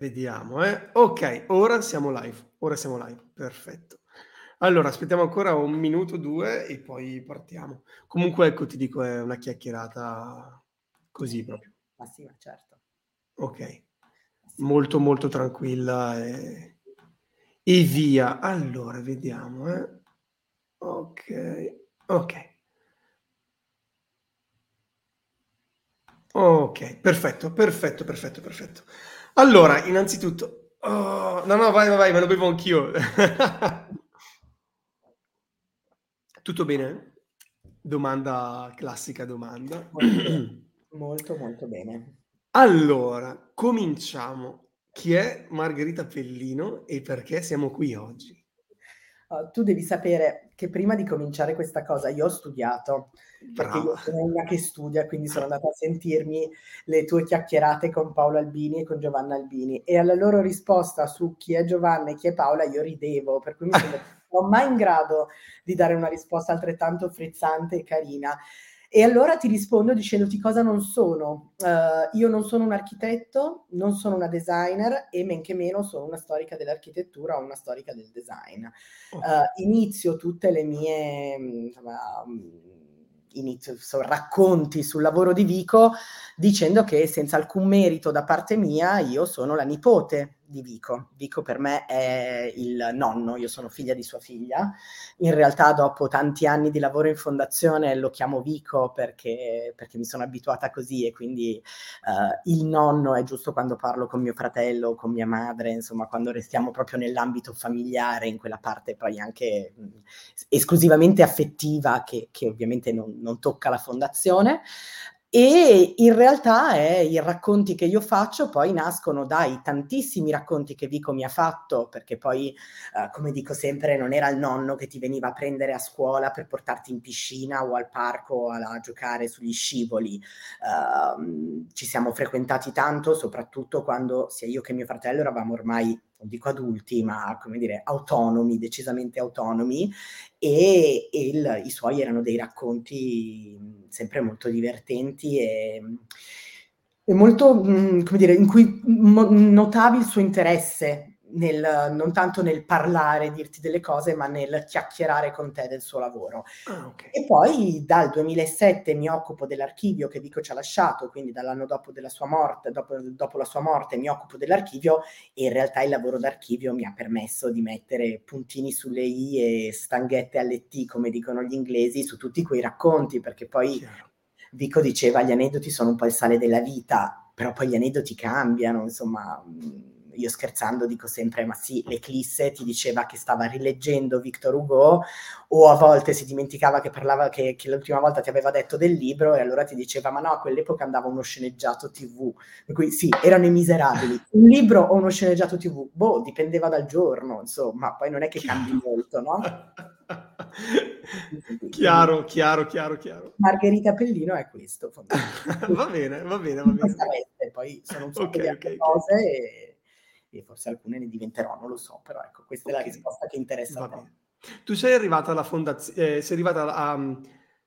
Vediamo, eh. Ok, ora siamo live. Ora siamo live. Perfetto. Allora, aspettiamo ancora un minuto, due e poi partiamo. Comunque, ecco, ti dico, è una chiacchierata così proprio. Ma sì, ma certo. Ok. Molto, molto tranquilla e, e via. Allora, vediamo, eh. Ok, ok. Ok, perfetto, perfetto, perfetto, perfetto. Allora, innanzitutto, oh, no, no, vai, vai, me lo bevo anch'io. Tutto bene? Domanda, classica domanda. Molto, molto, molto bene. Allora, cominciamo. Chi è Margherita Pellino e perché siamo qui oggi? Uh, tu devi sapere che prima di cominciare questa cosa io ho studiato, perché io sono una che studia, quindi sono andata a sentirmi le tue chiacchierate con Paolo Albini e con Giovanna Albini e alla loro risposta su chi è Giovanna e chi è Paola io ridevo, per cui mi sono non mai in grado di dare una risposta altrettanto frizzante e carina. E allora ti rispondo dicendoti cosa non sono. Uh, io non sono un architetto, non sono una designer e men che meno sono una storica dell'architettura o una storica del design. Uh, inizio tutte le mie insomma, inizio, so, racconti sul lavoro di Vico dicendo che senza alcun merito da parte mia io sono la nipote di Vico. Vico per me è il nonno, io sono figlia di sua figlia. In realtà dopo tanti anni di lavoro in fondazione lo chiamo Vico perché, perché mi sono abituata così e quindi uh, il nonno è giusto quando parlo con mio fratello, con mia madre, insomma quando restiamo proprio nell'ambito familiare, in quella parte poi anche mh, esclusivamente affettiva che, che ovviamente non, non tocca la fondazione. E in realtà eh, i racconti che io faccio poi nascono dai tantissimi racconti che Vico mi ha fatto, perché poi, eh, come dico sempre, non era il nonno che ti veniva a prendere a scuola per portarti in piscina o al parco a, giocare sugli scivoli. Uh, ci siamo frequentati tanto, soprattutto quando sia io che mio fratello eravamo ormai non dico adulti, ma come dire, autonomi, decisamente autonomi, e, e il, i suoi erano dei racconti sempre molto divertenti e, e molto, come dire, in cui notavi il suo interesse nel, non tanto nel parlare, dirti delle cose, ma nel chiacchierare con te del suo lavoro. Ah, okay. E poi dal 2007 mi occupo dell'archivio che Vico ci ha lasciato, quindi dall'anno dopo della sua morte, dopo, dopo la sua morte mi occupo dell'archivio e in realtà il lavoro d'archivio mi ha permesso di mettere puntini sulle i e stanghette alle t, come dicono gli inglesi, su tutti quei racconti, perché poi Chiaro. Vico diceva gli aneddoti sono un po' il sale della vita, però poi gli aneddoti cambiano, insomma io scherzando dico sempre, ma sì, l'Eclisse ti diceva che stava rileggendo Victor Hugo o a volte si dimenticava che parlava, che, che l'ultima volta ti aveva detto del libro e allora ti diceva, ma no, a quell'epoca andava uno sceneggiato TV. Per cui sì, erano i miserabili. Un libro o uno sceneggiato TV? Boh, dipendeva dal giorno, insomma, poi non è che cambi molto, no? chiaro, chiaro, chiaro, chiaro. Margherita Pellino è questo. va bene, va bene, va bene. Poi sono un sacco okay, okay, cose okay. e e forse alcune ne diventerò, non lo so, però ecco, questa okay. è la risposta che interessa Va a te. Tu sei arrivata alla fondazione, eh, sei arrivata a,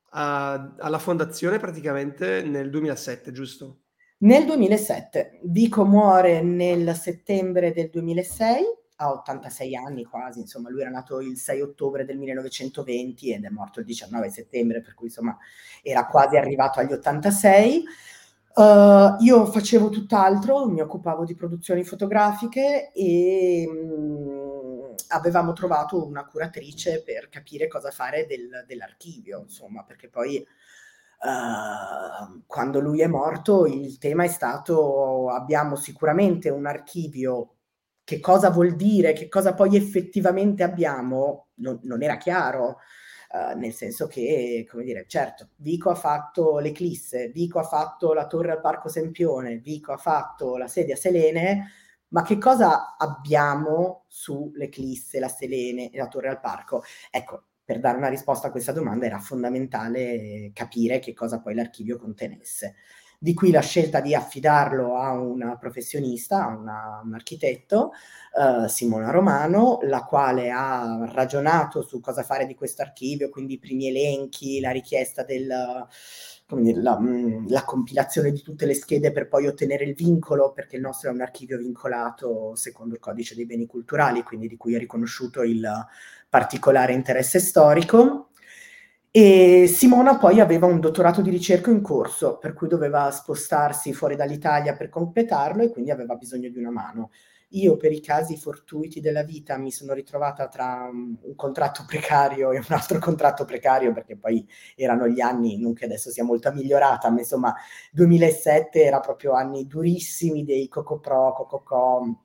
a, alla fondazione praticamente nel 2007, giusto? Nel 2007. Vico muore nel settembre del 2006, ha 86 anni quasi, insomma lui era nato il 6 ottobre del 1920 ed è morto il 19 settembre, per cui insomma era quasi arrivato agli 86. Uh, io facevo tutt'altro, mi occupavo di produzioni fotografiche e mh, mm, avevamo trovato una curatrice per capire cosa fare del, dell'archivio, insomma, perché poi uh, quando lui è morto il tema è stato abbiamo sicuramente un archivio, che cosa vuol dire, che cosa poi effettivamente abbiamo, non, non era chiaro. Uh, nel senso che, come dire, certo, Vico ha fatto l'Eclisse, Vico ha fatto la torre al Parco Sempione, Vico ha fatto la sedia Selene, ma che cosa abbiamo sull'Eclisse, la Selene e la torre al Parco? Ecco, per dare una risposta a questa domanda era fondamentale capire che cosa poi l'archivio contenesse. Di qui la scelta di affidarlo a una professionista, a una, un architetto, uh, Simona Romano, la quale ha ragionato su cosa fare di questo archivio, quindi i primi elenchi, la richiesta del la, mm, la, compilazione di tutte le schede per poi ottenere il vincolo, perché il nostro è un archivio vincolato secondo il codice dei beni culturali, quindi di cui è riconosciuto il particolare interesse storico. E Simona poi aveva un dottorato di ricerca in corso, per cui doveva spostarsi fuori dall'Italia per completarlo e quindi aveva bisogno di una mano. Io per i casi fortuiti della vita mi sono ritrovata tra un contratto precario e un altro contratto precario perché poi erano gli anni, non che adesso sia molto migliorata, ma insomma 2007 era proprio anni durissimi dei Coco Pro, Coco Com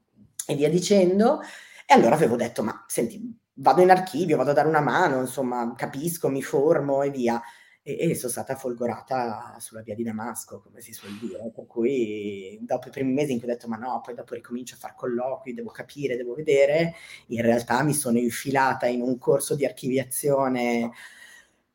e via dicendo. E allora avevo detto, ma senti, vado in archivio, vado a dare una mano, insomma, capisco, mi formo e via e, e sono stata folgorata sulla via di Damasco, come si suol dire. Per cui dopo i primi mesi in cui ho detto ma no, poi dopo ricomincio a fare colloqui, devo capire, devo vedere, in realtà mi sono infilata in un corso di archiviazione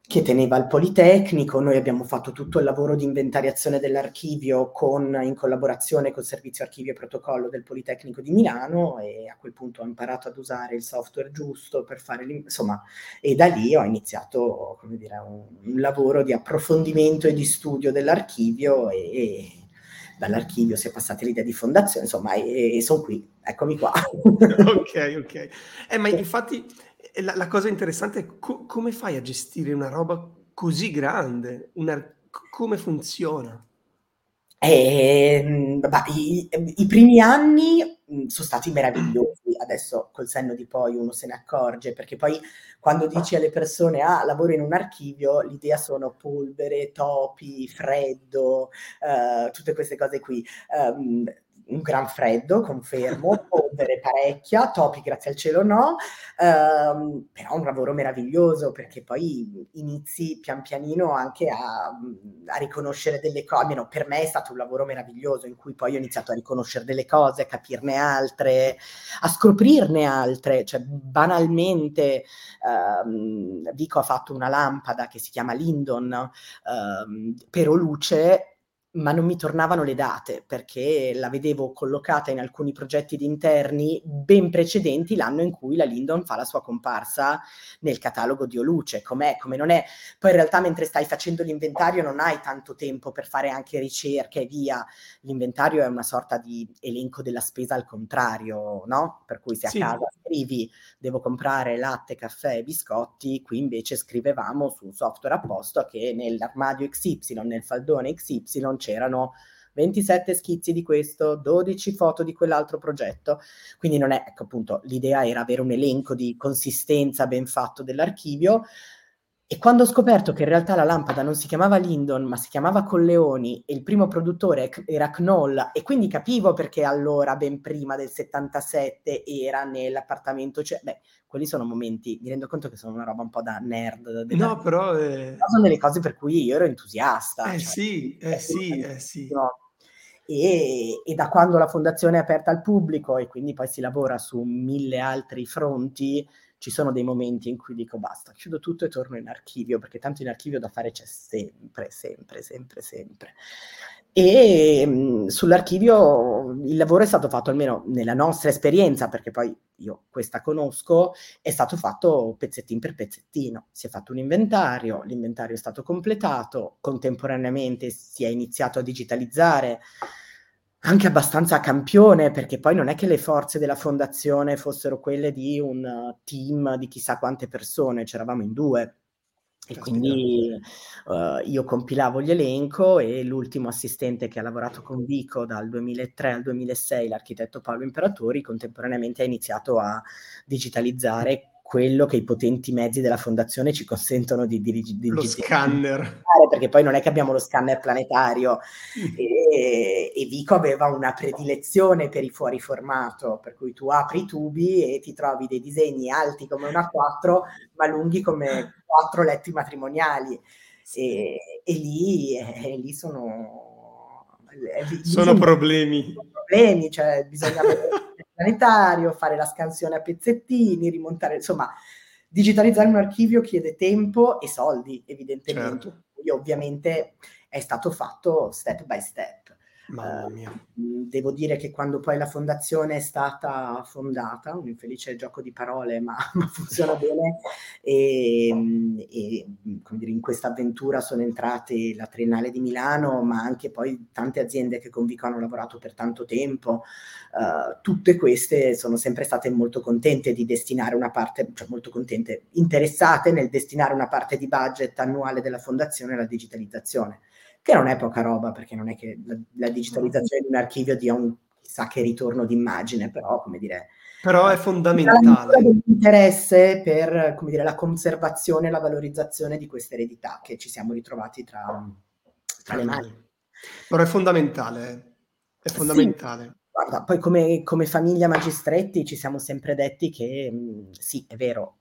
che teneva il Politecnico, noi abbiamo fatto tutto il lavoro di inventariazione dell'archivio con, in collaborazione col servizio archivio e protocollo del Politecnico di Milano e a quel punto ho imparato ad usare il software giusto per fare, insomma, e da lì ho iniziato, come dire, un, un lavoro di approfondimento e di studio dell'archivio e, e dall'archivio si è passati all'idea di fondazione, insomma, e, e sono qui, eccomi qua. ok, ok. Eh, ma infatti la, la, cosa interessante è co- come fai a gestire una roba così grande? Una, come funziona? Eh, bah, i, i, primi anni mhmm, sono stati meravigliosi, adesso col senno di poi uno se ne accorge, perché poi quando dici alle persone ah, lavoro in un archivio, l'idea sono polvere, topi, freddo, uh, tutte queste cose qui. Um, un gran freddo, confermo, polvere parecchia, topi grazie al cielo no, ehm, però un lavoro meraviglioso perché poi inizi pian pianino anche a, a riconoscere delle cose, almeno per me è stato un lavoro meraviglioso in cui poi ho iniziato a riconoscere delle cose, a capirne altre, a scoprirne altre, cioè banalmente ehm, Vico ha fatto una lampada che si chiama Lindon, ehm, però luce ma non mi tornavano le date perché la vedevo collocata in alcuni progetti di interni ben precedenti l'anno in cui la Lindon fa la sua comparsa nel catalogo di Oluce, com'è, come non è. Poi in realtà mentre stai facendo l'inventario non hai tanto tempo per fare anche ricerche e via. L'inventario è una sorta di elenco della spesa al contrario, no? Per cui se a sì. casa scrivi devo comprare latte, caffè e biscotti, qui invece scrivevamo su un software apposta che nell'armadio XY, nel faldone XY c'erano 27 schizzi di questo, 12 foto di quell'altro progetto. Quindi non è, ecco appunto, l'idea era avere un elenco di consistenza ben fatto dell'archivio. E quando ho scoperto che in realtà la lampada non si chiamava Lindon, ma si chiamava Colleoni e il primo produttore era Knoll, e quindi capivo perché allora, ben prima del 77, era nell'appartamento, cioè, beh, quelli sono momenti, mi rendo conto che sono una roba un po' da nerd. Da no, però... Eh... Sono delle cose per cui io ero entusiasta. Eh cioè, sì, eh sì, eh sì. No. E, e, da quando la fondazione è aperta al pubblico e quindi poi si lavora su mille altri fronti, ci sono dei momenti in cui dico basta, chiudo tutto e torno in archivio, perché tanto in archivio da fare c'è sempre, sempre, sempre, sempre. E mh, mhmm, sull'archivio il lavoro è stato fatto almeno nella nostra esperienza, perché poi io questa conosco, è stato fatto pezzettin per pezzettino. Si è fatto un inventario, l'inventario è stato completato, contemporaneamente si è iniziato a digitalizzare anche abbastanza campione, perché poi non è che le forze della fondazione fossero quelle di un team di chissà quante persone, c'eravamo in due. E quindi uh, io compilavo gli elenco e l'ultimo assistente che ha lavorato con Vico dal 2003 al 2006, l'architetto Paolo Imperatori, contemporaneamente ha iniziato a digitalizzare quello che i potenti mezzi della fondazione ci consentono di dirigere. Lo scanner. Perché poi non è che abbiamo lo scanner planetario e, e, Vico aveva una predilezione per i fuori formato, per cui tu apri i tubi e ti trovi dei disegni alti come una 4, ma lunghi come quattro letti matrimoniali. E, e lì, e, lì sono... Lì sono problemi. problemi, cioè bisogna avere planetario, fare la scansione a pezzettini, rimontare, insomma, digitalizzare un archivio chiede tempo e soldi, evidentemente. Certo. Io ovviamente è stato fatto step by step. Mamma mia. Uh, devo dire che quando poi la fondazione è stata fondata, un infelice gioco di parole, ma, ma funziona bene, e, e dire, in questa avventura sono entrate la Triennale di Milano, ma anche poi tante aziende che con Vico hanno lavorato per tanto tempo. Uh, tutte queste sono sempre state molto contente di destinare una parte, cioè molto contente, interessate nel destinare una parte di budget annuale della fondazione alla digitalizzazione che non è poca roba, perché non è che la, la digitalizzazione di un archivio dia un chissà che ritorno d'immagine, però, come dire... Però è fondamentale. L'interesse per, come dire, la conservazione e la valorizzazione di questa eredità che ci siamo ritrovati tra, tra le mani. Però è fondamentale, è fondamentale. Sì. Guarda, poi come, come, famiglia magistretti ci siamo sempre detti che mh, sì, è vero,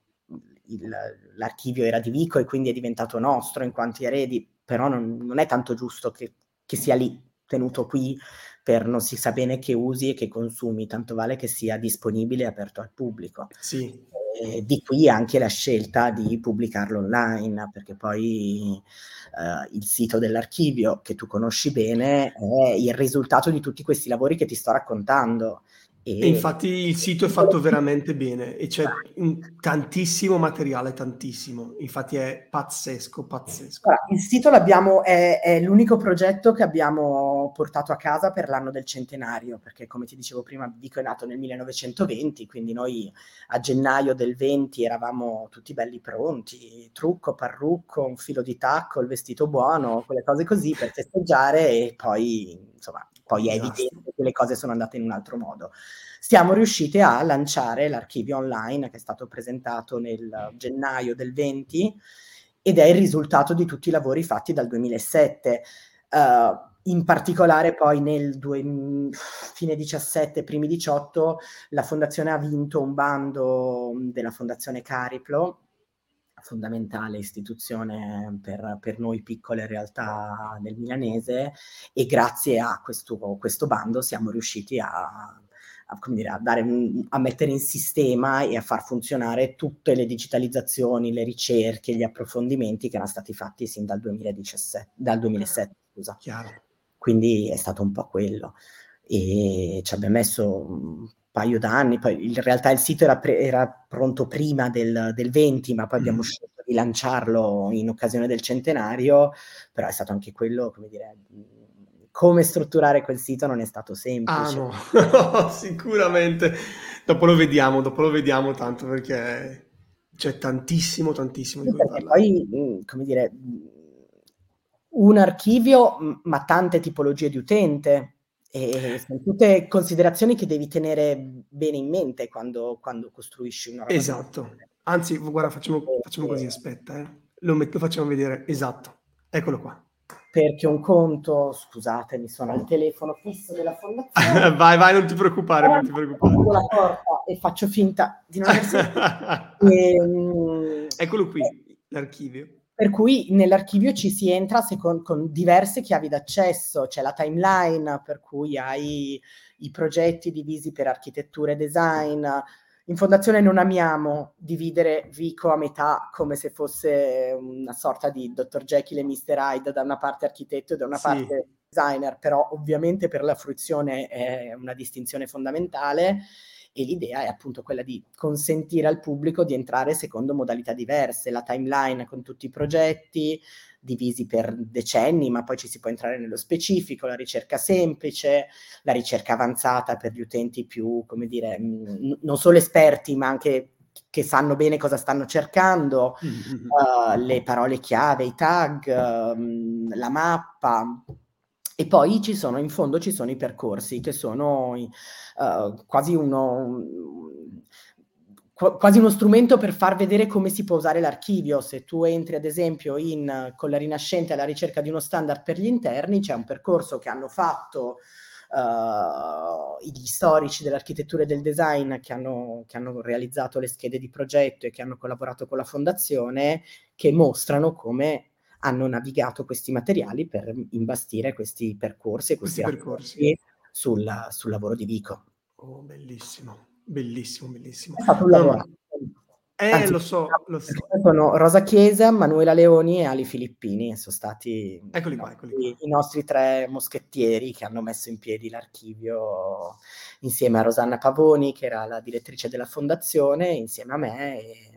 il, l'archivio era di Vico e quindi è diventato nostro in quanto eredi, però non, non è tanto giusto che, che, sia lì, tenuto qui, per non si sa bene che usi e che consumi, tanto vale che sia disponibile e aperto al pubblico. Sì. E di qui anche la scelta di pubblicarlo online, perché poi eh, il sito dell'archivio, che tu conosci bene, è il risultato di tutti questi lavori che ti sto raccontando e, e infatti il sito è fatto veramente bene e c'è tantissimo materiale, tantissimo. Infatti è pazzesco, pazzesco. Allora, il sito l'abbiamo, è, è, l'unico progetto che abbiamo portato a casa per l'anno del centenario, perché come ti dicevo prima, Vico è nato nel 1920, quindi noi a gennaio del 20 eravamo tutti belli pronti, trucco, parrucco, un filo di tacco, il vestito buono, quelle cose così per festeggiare e poi insomma poi è esatto. evidente che le cose sono andate in un altro modo. Siamo riusciti a lanciare l'archivio online che è stato presentato nel gennaio del 20 ed è il risultato di tutti i lavori fatti dal 2007. Uh, eh, in particolare poi nel due, fine 17, primi 18, la fondazione ha vinto un bando della fondazione Cariplo fondamentale istituzione per, per, noi piccole realtà del milanese e grazie a questo, questo bando siamo riusciti a, a, dire, a, dare, a, mettere in sistema e a far funzionare tutte le digitalizzazioni, le ricerche, gli approfondimenti che erano stati fatti sin dal 2017, dal 2007. Scusa. Chiaro. Quindi è stato un po' quello. E ci abbiamo messo paio d'anni, poi in realtà il sito era, pre- era pronto prima del, del, 20, ma poi abbiamo mm. scelto di lanciarlo in occasione del centenario, però è stato anche quello, come dire, come strutturare quel sito non è stato semplice. Ah no, sicuramente. Dopo lo vediamo, dopo lo vediamo tanto perché c'è tantissimo, tantissimo di cui parlare. Poi, mm, come dire, un archivio, ma tante tipologie di utente, e sono tutte considerazioni che devi tenere bene in mente quando, quando costruisci una roba. Esatto. Anzi, guarda, facciamo, facciamo così, aspetta, eh. lo, metto, lo facciamo vedere. Esatto. Eccolo qua. Perché un conto, scusatemi, sono al telefono fisso della fondazione. vai, vai, non ti preoccupare, non ti preoccupare. La porta e faccio finta di non essere... e, ehm, Eccolo qui, l'archivio. Per cui nell'archivio ci si entra con, con diverse chiavi d'accesso, c'è la timeline per cui hai i progetti divisi per architettura e design. In fondazione non amiamo dividere Vico a metà come se fosse una sorta di Dr. Jekyll e Mr. Hyde, da una parte architetto e da una sì. parte designer, però ovviamente per la fruizione è una distinzione fondamentale e l'idea è appunto quella di consentire al pubblico di entrare secondo modalità diverse, la timeline con tutti i progetti divisi per decenni, ma poi ci si può entrare nello specifico, la ricerca semplice, la ricerca avanzata per gli utenti più, come dire, n- non solo esperti, ma anche che sanno bene cosa stanno cercando, mm-hmm. uh, le parole chiave, i tag, uh, la mappa, e poi ci sono, in fondo ci sono i percorsi che sono uh, quasi uno, quasi uno strumento per far vedere come si può usare l'archivio. Se tu entri ad esempio in, con la rinascente alla ricerca di uno standard per gli interni, c'è un percorso che hanno fatto uh, gli storici dell'architettura e del design che hanno, che hanno realizzato le schede di progetto e che hanno collaborato con la fondazione, che mostrano come hanno navigato questi materiali per imbastire questi percorsi e questi, questi percorsi sul, sul, lavoro di Vico. Oh, bellissimo, bellissimo, bellissimo. È stato un lavoro. Eh, Anzi, lo so, lo so. Sono Rosa Chiesa, Manuela Leoni e Ali Filippini, sono stati eccoli qua, eccoli qua. I, i, nostri tre moschettieri che hanno messo in piedi l'archivio insieme a Rosanna Pavoni, che era la direttrice della fondazione, insieme a me e,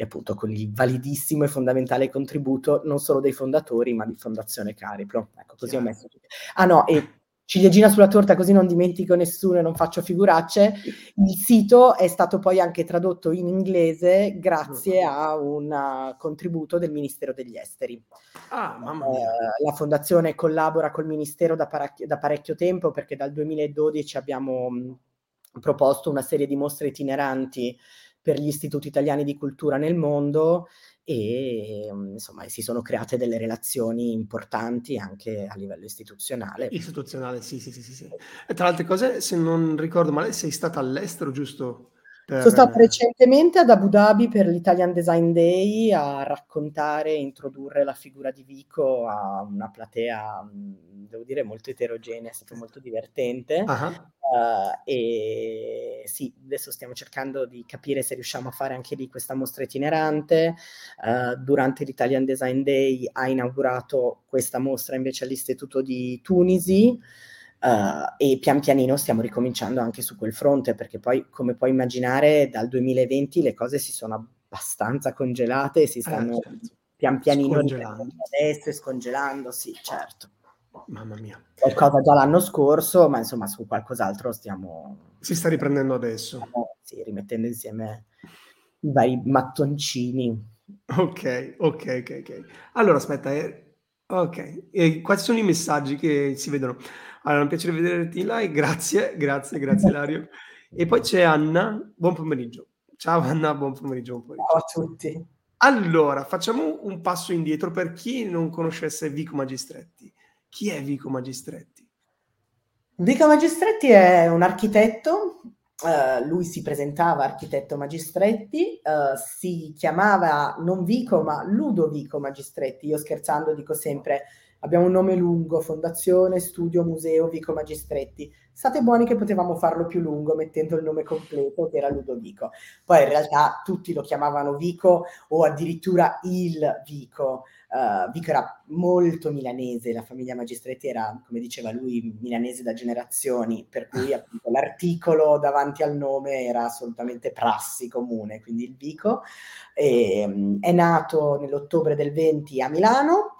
e appunto con il validissimo e fondamentale contributo non solo dei fondatori, ma di Fondazione Cariplo. Ecco, così Chiaro. ho messo. Ah no, e ciliegina sulla torta così non dimentico nessuno e non faccio figuracce. Il sito è stato poi anche tradotto in inglese grazie a un contributo del Ministero degli Esteri. Ah, mamma mia. Uh, la fondazione collabora col Ministero da, parecchio, da parecchio tempo perché dal 2012 abbiamo mh, proposto una serie di mostre itineranti per gli istituti italiani di cultura nel mondo e insomma si sono create delle relazioni importanti anche a livello istituzionale. Istituzionale, sì, sì, sì, sì. E tra altre cose, se non ricordo male, sei stata all'estero, giusto? Sono stata recentemente ad Abu Dhabi per l'Italian Design Day a raccontare e introdurre la figura di Vico a una platea, devo dire, molto eterogenea, è stato molto divertente. Uh-huh. Uh, e sì, adesso stiamo cercando di capire se riusciamo a fare anche lì questa mostra itinerante. Uh, durante l'Italian Design Day ha inaugurato questa mostra invece all'Istituto di Tunisi. Uh, e pian pianino stiamo ricominciando anche su quel fronte perché poi come puoi immaginare dal 2020 le cose si sono abbastanza congelate e si stanno eh, certo. pian pianino adesso e scongelando, sì certo. Mamma mia. Qualcosa già l'anno scorso, ma insomma su qualcos'altro stiamo... Si sta riprendendo adesso. Stiamo, sì, rimettendo insieme i vari mattoncini. Ok, ok, ok, ok. Allora aspetta, eh, ok. E quali sono i messaggi che si vedono? Allora, è un piacere vederti in live, grazie, grazie, grazie Lario. E poi c'è Anna, buon pomeriggio. Ciao Anna, buon pomeriggio. Buon pomeriggio. Ciao a tutti. Allora, facciamo un passo indietro per chi non conoscesse Vico Magistretti. Chi è Vico Magistretti? Vico Magistretti è un architetto, uh, lui si presentava architetto Magistretti, uh, si chiamava non Vico ma Ludovico Magistretti, io scherzando dico sempre abbiamo un nome lungo, Fondazione Studio Museo Vico Magistretti, state buoni che potevamo farlo più lungo mettendo il nome completo che era Ludovico, poi in realtà tutti lo chiamavano Vico o addirittura il Vico, Uh, Vico era molto milanese, la famiglia Magistretti era, come diceva lui, milanese da generazioni, per cui appunto, l'articolo davanti al nome era assolutamente prassi comune, quindi il Vico. E, um, è nato nell'ottobre del 20 a Milano,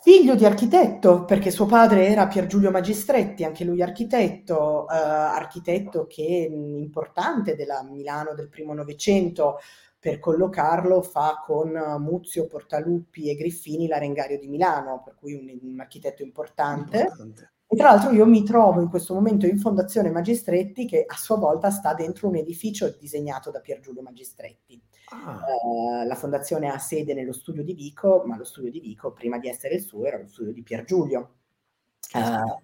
figlio di architetto, perché suo padre era Pier Giulio Magistretti, anche lui architetto, uh, architetto che mh, importante della Milano del primo Novecento, per collocarlo fa con Muzio, Portaluppi e Griffini l'Arengario di Milano, per cui un, un architetto importante. importante. Tra l'altro io mi trovo in questo momento in Fondazione Magistretti che a sua volta sta dentro un edificio disegnato da Pier Giulio Magistretti. Ah. Uh, la fondazione ha sede nello studio di Vico, ma lo studio di Vico prima di essere il suo era lo studio di Pier Giulio. Uh,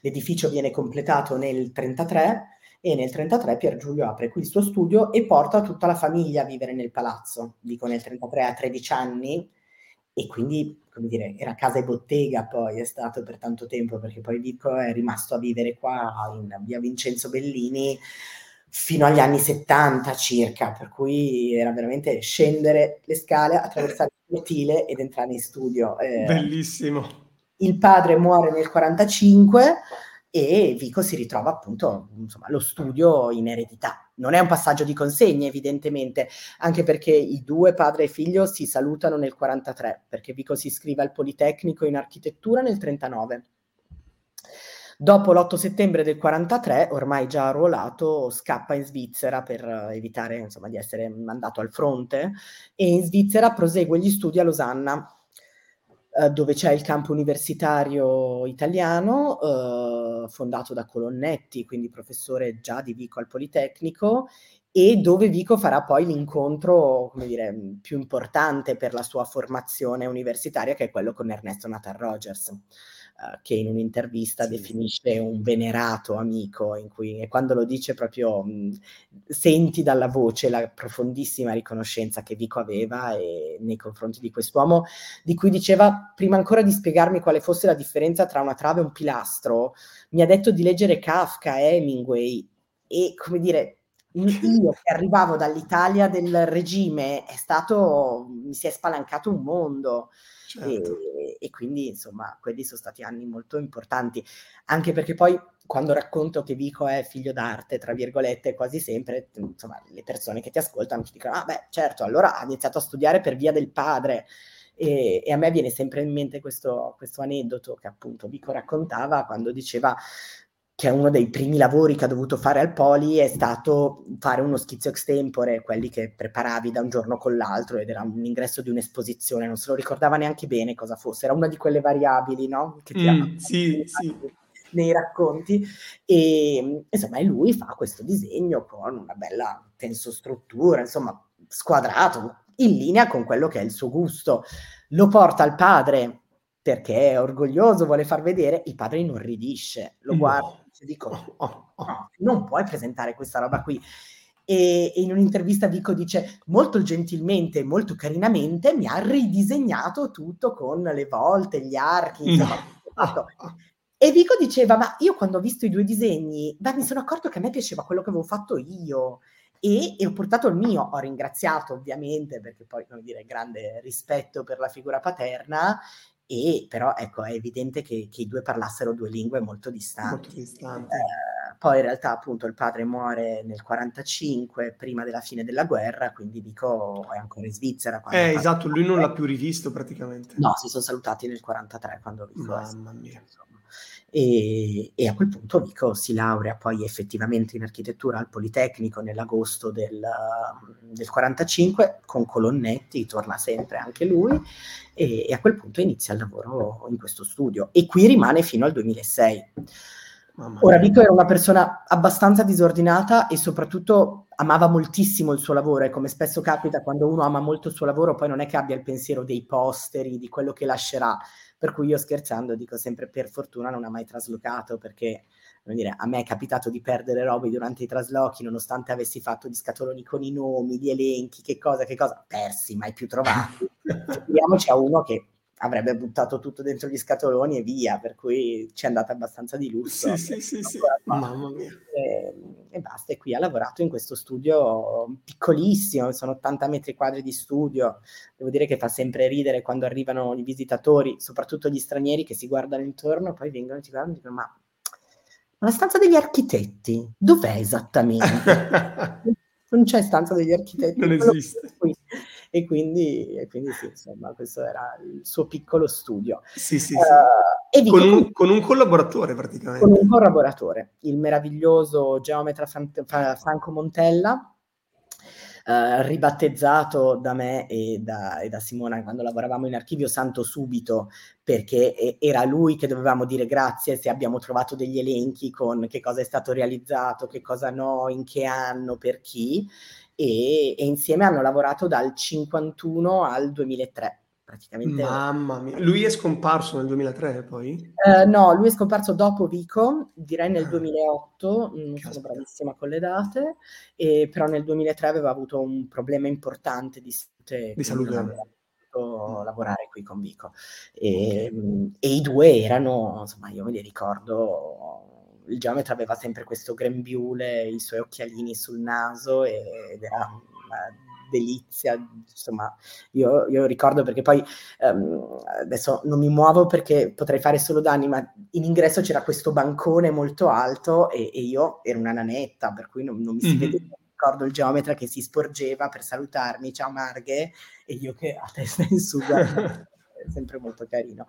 l'edificio viene completato nel 1933 e nel 1933 Pier Giulio apre qui il suo studio e porta tutta la famiglia a vivere nel palazzo. Dico nel 1933 a 13 anni e quindi, come dire, era casa e bottega poi, è stato per tanto tempo perché poi Vico è rimasto a vivere qua in via Vincenzo Bellini fino agli anni 70 circa, per cui era veramente scendere le scale, attraversare il cortile ed entrare in studio. Eh, Bellissimo. Il padre muore nel 1945 e Vico si ritrova appunto insomma, lo studio in eredità. Non è un passaggio di consegne evidentemente, anche perché i due, padre e figlio, si salutano nel 43, perché Vico si iscrive al Politecnico in architettura nel 39. Dopo l'8 settembre del 43, ormai già arruolato, scappa in Svizzera per evitare insomma, di essere mandato al fronte e in Svizzera prosegue gli studi a Losanna, eh, dove c'è il campo universitario italiano, eh, fondato da Colonnetti, quindi professore già di Vico al Politecnico, e dove Vico farà poi l'incontro, come dire, più importante per la sua formazione universitaria, che è quello con Ernesto Nathan Rogers. Uh, che in un'intervista sì. definisce un venerato amico, in cui e quando lo dice proprio mh, senti dalla voce la profondissima riconoscenza che Vico aveva e, nei confronti di quest'uomo, di cui diceva prima ancora di spiegarmi quale fosse la differenza tra una trave e un pilastro, mi ha detto di leggere Kafka, Hemingway e come dire io che arrivavo dall'Italia del regime è stato, mi si è spalancato un mondo. Certo. E, e, quindi insomma quelli sono stati anni molto importanti, anche perché poi quando racconto che Vico è figlio d'arte, tra virgolette, quasi sempre, insomma, le persone che ti ascoltano ti dicono, ah beh, certo, allora ha iniziato a studiare per via del padre. E, e a me viene sempre in mente questo, questo aneddoto che appunto Vico raccontava quando diceva che uno dei primi lavori che ha dovuto fare al Poli è stato fare uno schizzo extempore, quelli che preparavi da un giorno con l'altro ed era un ingresso di un'esposizione, non se lo ricordava neanche bene cosa fosse, era una di quelle variabili, no? Che ti mm, sì, sì nei racconti e insomma e lui fa questo disegno con una bella tensostruttura, insomma squadrato, in linea con quello che è il suo gusto. Lo porta al padre perché è orgoglioso, vuole far vedere, il padre inorridisce, lo guarda no. E dico oh, oh, no, non puoi presentare questa roba qui. E, e in un'intervista Vico dice molto gentilmente, molto carinamente, mi ha ridisegnato tutto con le volte, gli archi, insomma, no. E Vico diceva, ma io quando ho visto i due disegni, beh, mi sono accorto che a me piaceva quello che avevo fatto io e, e ho portato il mio, ho ringraziato ovviamente perché poi, come dire, grande rispetto per la figura paterna e però ecco è evidente che, che i due parlassero due lingue molto distanti. Molto distanti. Eh, poi in realtà appunto il padre muore nel 45 prima della fine della guerra quindi dico è ancora in Svizzera eh esatto lui non l'ha più rivisto praticamente no si sono salutati nel 43 quando Vico mamma mia insomma e, e, a quel punto Vico si laurea poi effettivamente in architettura al Politecnico nell'agosto del, del 45 con Colonnetti, torna sempre anche lui e, e, a quel punto inizia il lavoro in questo studio e qui rimane fino al 2006. Ora Vico era una persona abbastanza disordinata e soprattutto amava moltissimo il suo lavoro e come spesso capita quando uno ama molto il suo lavoro poi non è che abbia il pensiero dei posteri, di quello che lascerà, per cui io scherzando dico sempre per fortuna non ha mai traslocato perché dire, a me è capitato di perdere robe durante i traslochi nonostante avessi fatto gli scatoloni con i nomi, gli elenchi, che cosa, che cosa, persi, mai più trovati. Figuriamoci a uno che avrebbe buttato tutto dentro gli scatoloni e via, per cui ci è andata abbastanza di lusso. Sì, sì, sì, mamma mia. E, e, basta, e qui ha lavorato in questo studio piccolissimo, sono 80 metri quadri di studio, devo dire che fa sempre ridere quando arrivano i visitatori, soprattutto gli stranieri che si guardano intorno, poi vengono e ti guardano e dicono ma, ma la stanza degli architetti, dov'è esattamente? non c'è stanza degli architetti. Non esiste. Qui e quindi, e quindi sì, insomma, questo era il suo piccolo studio. Sì, sì, uh, sì. Con, un, con, un, collaboratore praticamente. Con un collaboratore, il meraviglioso geometra Franco Montella, Uh, ribattezzato da me e da, e da, Simona quando lavoravamo in archivio Santo Subito, perché era lui che dovevamo dire grazie se abbiamo trovato degli elenchi con che cosa è stato realizzato, che cosa no, in che anno, per chi e, e insieme hanno lavorato dal 51 al 2003 praticamente. Mamma mia, lui è scomparso nel 2003 poi? Uh, no, lui è scomparso dopo Vico, direi nel 2008, ah, non Caspita. sono bravissima con le date, e, però nel 2003 aveva avuto un problema importante di salute. Di salute. lavorare qui con Vico e, e, i due erano, insomma, io me li ricordo il geometra aveva sempre questo grembiule, i suoi occhialini sul naso ed era una delizia, insomma, io, io ricordo perché poi um, adesso non mi muovo perché potrei fare solo danni, ma in ingresso c'era questo bancone molto alto e, e io ero una nanetta, per cui non, non mi si mm-hmm. vedeva ricordo il geometra che si sporgeva per salutarmi, ciao Marghe, e io che a testa in su sempre molto carino.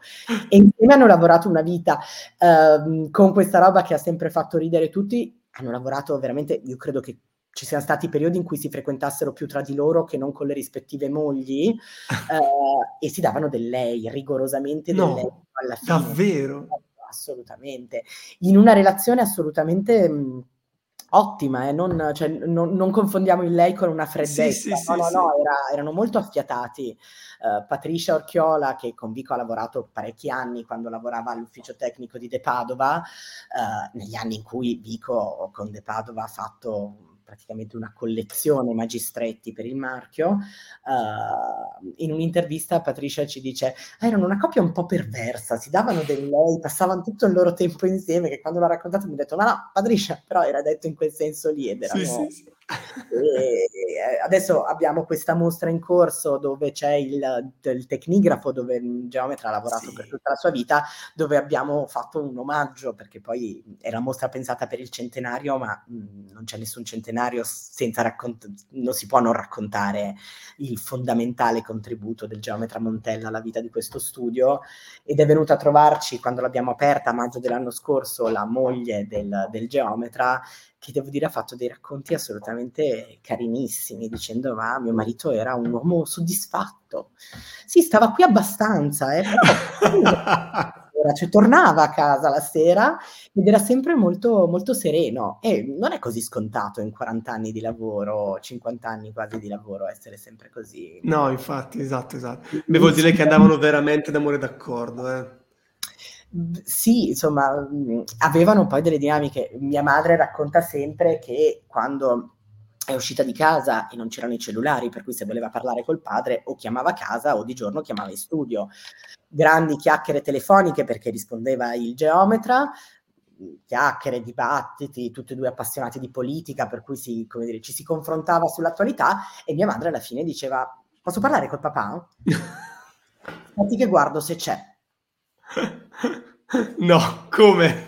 E insieme hanno lavorato una vita uh, con questa roba che ha sempre fatto ridere tutti, hanno lavorato veramente, io credo che ci siano stati periodi in cui si frequentassero più tra di loro che non con le rispettive mogli uh, e si davano del lei, rigorosamente del no, lei alla fine. Davvero? Assolutamente. In una relazione assolutamente... Mh, ottima, eh? non, cioè, non, non, confondiamo il lei con una freddezza, sì, sì, no, no, no, era, erano molto affiatati. Uh, Patricia Orchiola, che con Vico ha lavorato parecchi anni quando lavorava all'ufficio tecnico di De Padova, uh, negli anni in cui Vico con De Padova ha fatto praticamente una collezione magistretti per il marchio, uh, in un'intervista Patricia ci dice erano una coppia un po' perversa, si davano del lei, passavano tutto il loro tempo insieme, che quando l'ha raccontato mi ha detto ma no, Patricia, però era detto in quel senso lì ed erano, sì, sì, sì. Adesso abbiamo questa mostra in corso dove c'è il, il tecnigrafo, dove il geometra ha lavorato sì. per tutta la sua vita, dove abbiamo fatto un omaggio, perché poi era mostra pensata per il centenario, ma mh, non c'è nessun centenario senza raccontare, non si può non raccontare il fondamentale contributo del geometra Montella alla vita di questo studio ed è venuta a trovarci quando l'abbiamo aperta a maggio dell'anno scorso la moglie del, del geometra che devo dire ha fatto dei racconti assolutamente carinissimi, dicendo ma mio marito era un uomo soddisfatto. Sì, stava qui abbastanza, eh, però cioè, tornava a casa la sera ed era sempre molto, molto sereno e non è così scontato in 40 anni di lavoro, 50 anni quasi di lavoro essere sempre così. No, infatti, esatto, esatto. Beh, vuol dire che andavano veramente d'amore d'accordo, eh sì, insomma, avevano poi delle dinamiche. Mia madre racconta sempre che quando è uscita di casa e non c'erano i cellulari, per cui se voleva parlare col padre o chiamava a casa o di giorno chiamava in studio. Grandi chiacchiere telefoniche perché rispondeva il geometra, chiacchiere, dibattiti, tutti e due appassionati di politica, per cui si, dire, ci si confrontava sull'attualità e mia madre alla fine diceva posso parlare col papà? Aspetti che guardo se c'è. No, come?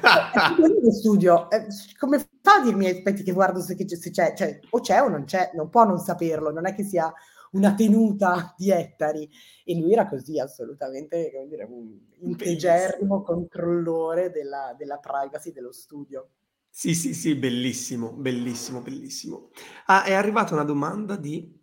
in studio, eh, come fa a dirmi aspetti che guardo se, se c'è, cioè, o c'è o non c'è, non può non saperlo, non è che sia una tenuta di ettari. E lui era così, assolutamente, come dire, un integerrimo controllore della, della privacy dello studio. Sì, sì, sì, bellissimo, bellissimo, bellissimo. Ah, è arrivata una domanda di...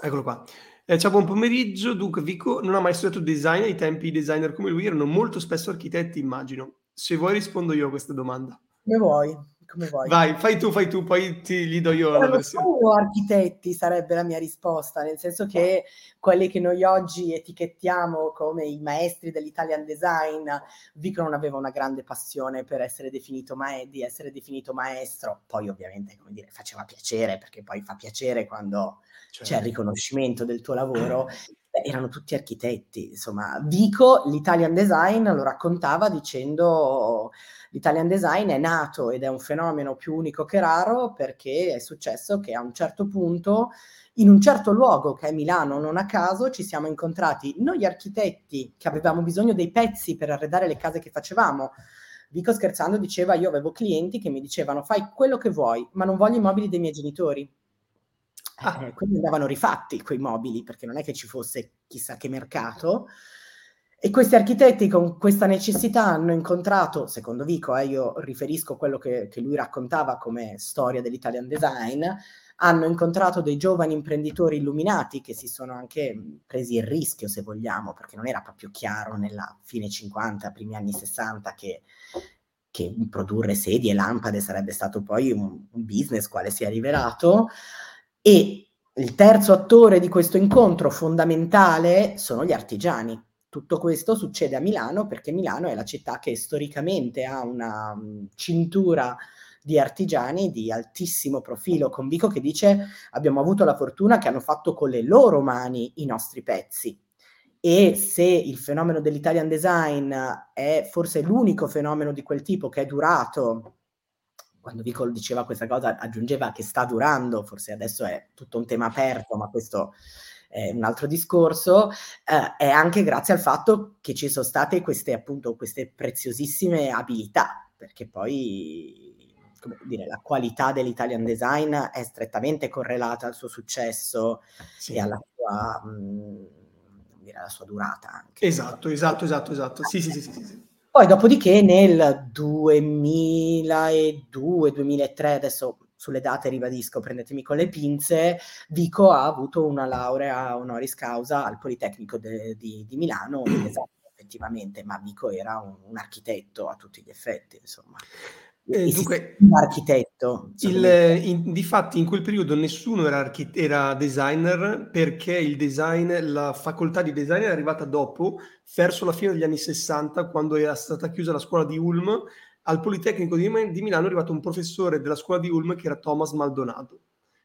Eccolo qua. Eh, ciao, buon pomeriggio. Dunque, Vico non ha mai studiato design, ai tempi i designer come lui erano molto spesso architetti, immagino. Se vuoi rispondo io a questa domanda. Come vuoi, come vuoi. Vai, fai tu, fai tu, poi ti, gli do io la versione. Solo architetti sarebbe la mia risposta, nel senso che quelli che noi oggi etichettiamo come i maestri dell'Italian design, Vico non aveva una grande passione per essere definito, ma- di essere definito maestro. Poi ovviamente, come dire, faceva piacere, perché poi fa piacere quando Certo. c'è il riconoscimento del tuo lavoro, beh, erano tutti architetti. Insomma, Vico, l'Italian design, lo raccontava dicendo l'Italian design è nato ed è un fenomeno più unico che raro perché è successo che a un certo punto in un certo luogo che è Milano, non a caso, ci siamo incontrati noi architetti che avevamo bisogno dei pezzi per arredare le case che facevamo. Vico scherzando diceva io avevo clienti che mi dicevano fai quello che vuoi, ma non voglio i mobili dei miei genitori. Ah. Eh, quindi andavano rifatti quei mobili perché non è che ci fosse chissà che mercato. E questi architetti con questa necessità hanno incontrato, secondo Vico, eh, io riferisco quello che, che lui raccontava come storia dell'Italian design, hanno incontrato dei giovani imprenditori illuminati che si sono anche presi il rischio, se vogliamo, perché non era proprio chiaro nella fine 50, primi anni 60 che, che produrre sedie e lampade sarebbe stato poi un, un business quale si è rivelato. E il terzo attore di questo incontro fondamentale sono gli artigiani. Tutto questo succede a Milano perché Milano è la città che storicamente ha una mm, cintura di artigiani di altissimo profilo, con Vico che dice abbiamo avuto la fortuna che hanno fatto con le loro mani i nostri pezzi. E se il fenomeno dell'Italian design è forse l'unico fenomeno di quel tipo che è durato quando Vico diceva questa cosa aggiungeva che sta durando, forse adesso è tutto un tema aperto, ma questo è un altro discorso, eh, è anche grazie al fatto che ci sono state queste appunto queste preziosissime abilità, perché poi come dire, la qualità dell'Italian design è strettamente correlata al suo successo sì. e alla sua, mh, mm, alla sua durata. Anche. Esatto, esatto, esatto, esatto. Sì, sì, sì, sì, sì. Poi dopodiché nel 2002-2003, adesso sulle date ribadisco, prendetemi con le pinze, Vico ha avuto una laurea honoris causa al Politecnico de, di, di, Milano, esatto, effettivamente, ma Vico era un, un architetto a tutti gli effetti, insomma. Eh, dunque, un architetto. Il, in, difatti in quel periodo nessuno era, archi- era, designer perché il design, la facoltà di design è arrivata dopo, verso la fine degli anni 60, quando era stata chiusa la scuola di Ulm. Al Politecnico di, di Milano è arrivato un professore della scuola di Ulm che era Thomas Maldonado,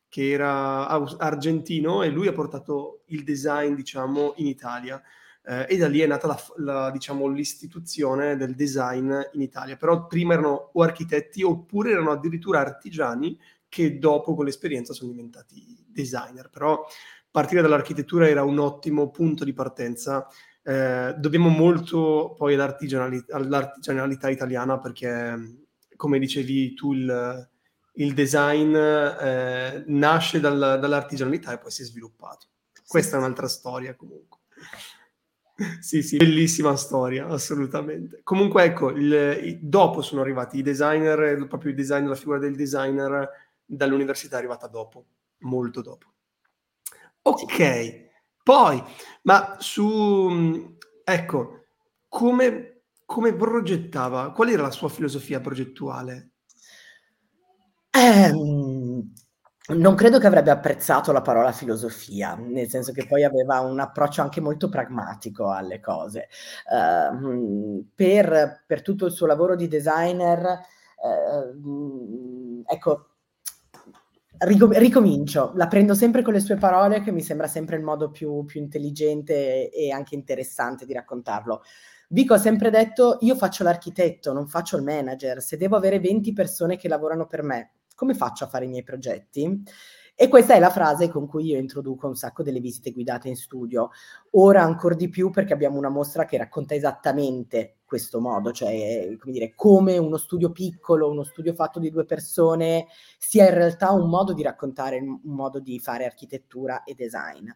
che era argentino e lui ha portato il design, diciamo, in Italia eh, e da lì è nata la, la, diciamo, l'istituzione del design in Italia. Però prima erano o architetti oppure erano addirittura artigiani che dopo con l'esperienza sono diventati designer. Però partire dall'architettura era un ottimo punto di partenza. Eh, dobbiamo molto poi all'artigianalità, all'artigianalità italiana perché, come dicevi tu, il, il design eh, nasce dal, dall'artigianalità e poi si è sviluppato. Questa è un'altra storia comunque. Sì, sì, bellissima storia, assolutamente. Comunque, ecco, il, dopo sono arrivati i designer, proprio il design, la figura del designer dall'università è arrivata dopo, molto dopo. Ok, poi, ma su, ecco, come, come progettava? Qual era la sua filosofia progettuale? Eh, non credo che avrebbe apprezzato la parola filosofia, nel senso che poi aveva un approccio anche molto pragmatico alle cose. Uh, per, per, tutto il suo lavoro di designer, uh, ecco, ricomincio, la prendo sempre con le sue parole, che mi sembra sempre il modo più, più intelligente e anche interessante di raccontarlo. Vico ha sempre detto: Io faccio l'architetto, non faccio il manager. Se devo avere 20 persone che lavorano per me, come faccio a fare i miei progetti? E questa è la frase con cui io introduco un sacco delle visite guidate in studio. Ora ancora di più perché abbiamo una mostra che racconta esattamente questo modo, cioè come, dire, come uno studio piccolo, uno studio fatto di due persone sia in realtà un modo di raccontare, un modo di fare architettura e design.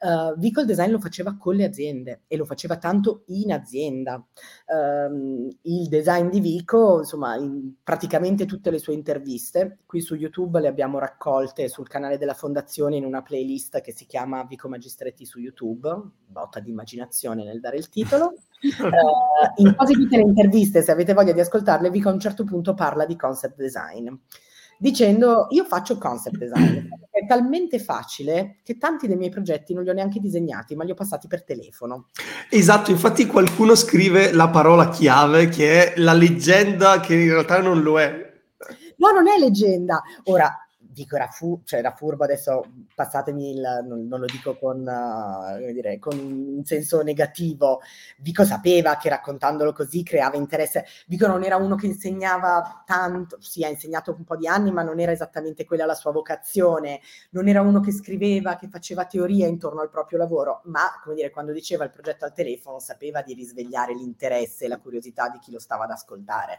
Uh, Vico il design lo faceva con le aziende e lo faceva tanto in azienda. Uh, il design di Vico, insomma, in praticamente tutte le sue interviste, qui su YouTube le abbiamo raccolte sul canale della fondazione in una playlist che si chiama Vico Magistretti su YouTube, botta di immaginazione nel dare il titolo. Uh, in quasi tutte le interviste, se avete voglia di ascoltarle, Vico a un certo punto parla di concept design, dicendo io faccio concept design, è talmente facile che tanti dei miei progetti non li ho neanche disegnati, ma li ho passati per telefono. Esatto, infatti qualcuno scrive la parola chiave che è la leggenda che in realtà non lo è. No, non è leggenda. Ora, dico era, fu- cioè era furbo, adesso passatemi il, non, non lo dico con, uh, dire, con un senso negativo, Vico sapeva che raccontandolo così creava interesse, Vico non era uno che insegnava tanto, sì ha insegnato un po' di anni, ma non era esattamente quella la sua vocazione, non era uno che scriveva, che faceva teoria intorno al proprio lavoro, ma come dire, quando diceva il progetto al telefono sapeva di risvegliare l'interesse e la curiosità di chi lo stava ad ascoltare.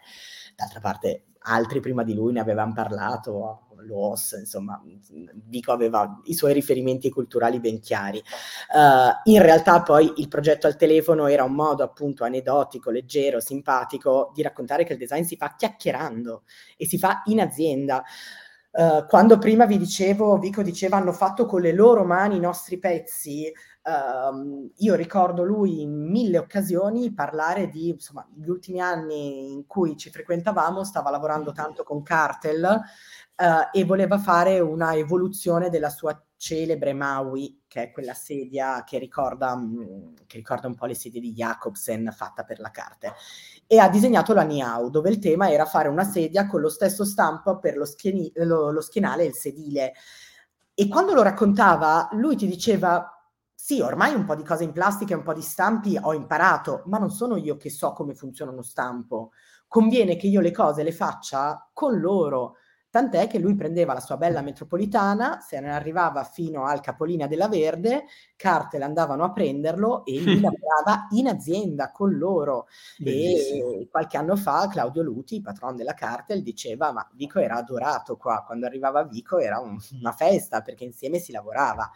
D'altra parte altri prima di lui ne avevano parlato, l'OS, insomma, Vico aveva i suoi riferimenti culturali ben chiari. Uh, in realtà poi il progetto al telefono era un modo appunto aneddotico, leggero, simpatico di raccontare che il design si fa chiacchierando e si fa in azienda. Uh, quando prima vi dicevo, Vico diceva hanno fatto con le loro mani i nostri pezzi, Uh, io ricordo lui in mille occasioni parlare di insomma, gli ultimi anni in cui ci frequentavamo, stava lavorando tanto con Cartel uh, e voleva fare una evoluzione della sua celebre Maui, che è quella sedia che ricorda, mh, che ricorda un po' le sedie di Jacobsen fatta per la carta. E ha disegnato la Niau, dove il tema era fare una sedia con lo stesso stampo per lo, schieni- lo, lo schienale e il sedile. E quando lo raccontava, lui ti diceva sì, ormai un po' di cose in plastica e un po' di stampi ho imparato, ma non sono io che so come funziona uno stampo. Conviene che io le cose le faccia con loro. Tant'è che lui prendeva la sua bella metropolitana, se ne arrivava fino al capolinea della Verde, Cartel andavano a prenderlo e lui lavorava in azienda con loro. Bellissimo. E qualche anno fa Claudio Luti, patron della Cartel, diceva ma Vico era adorato qua, quando arrivava Vico era un, una festa perché insieme si lavorava.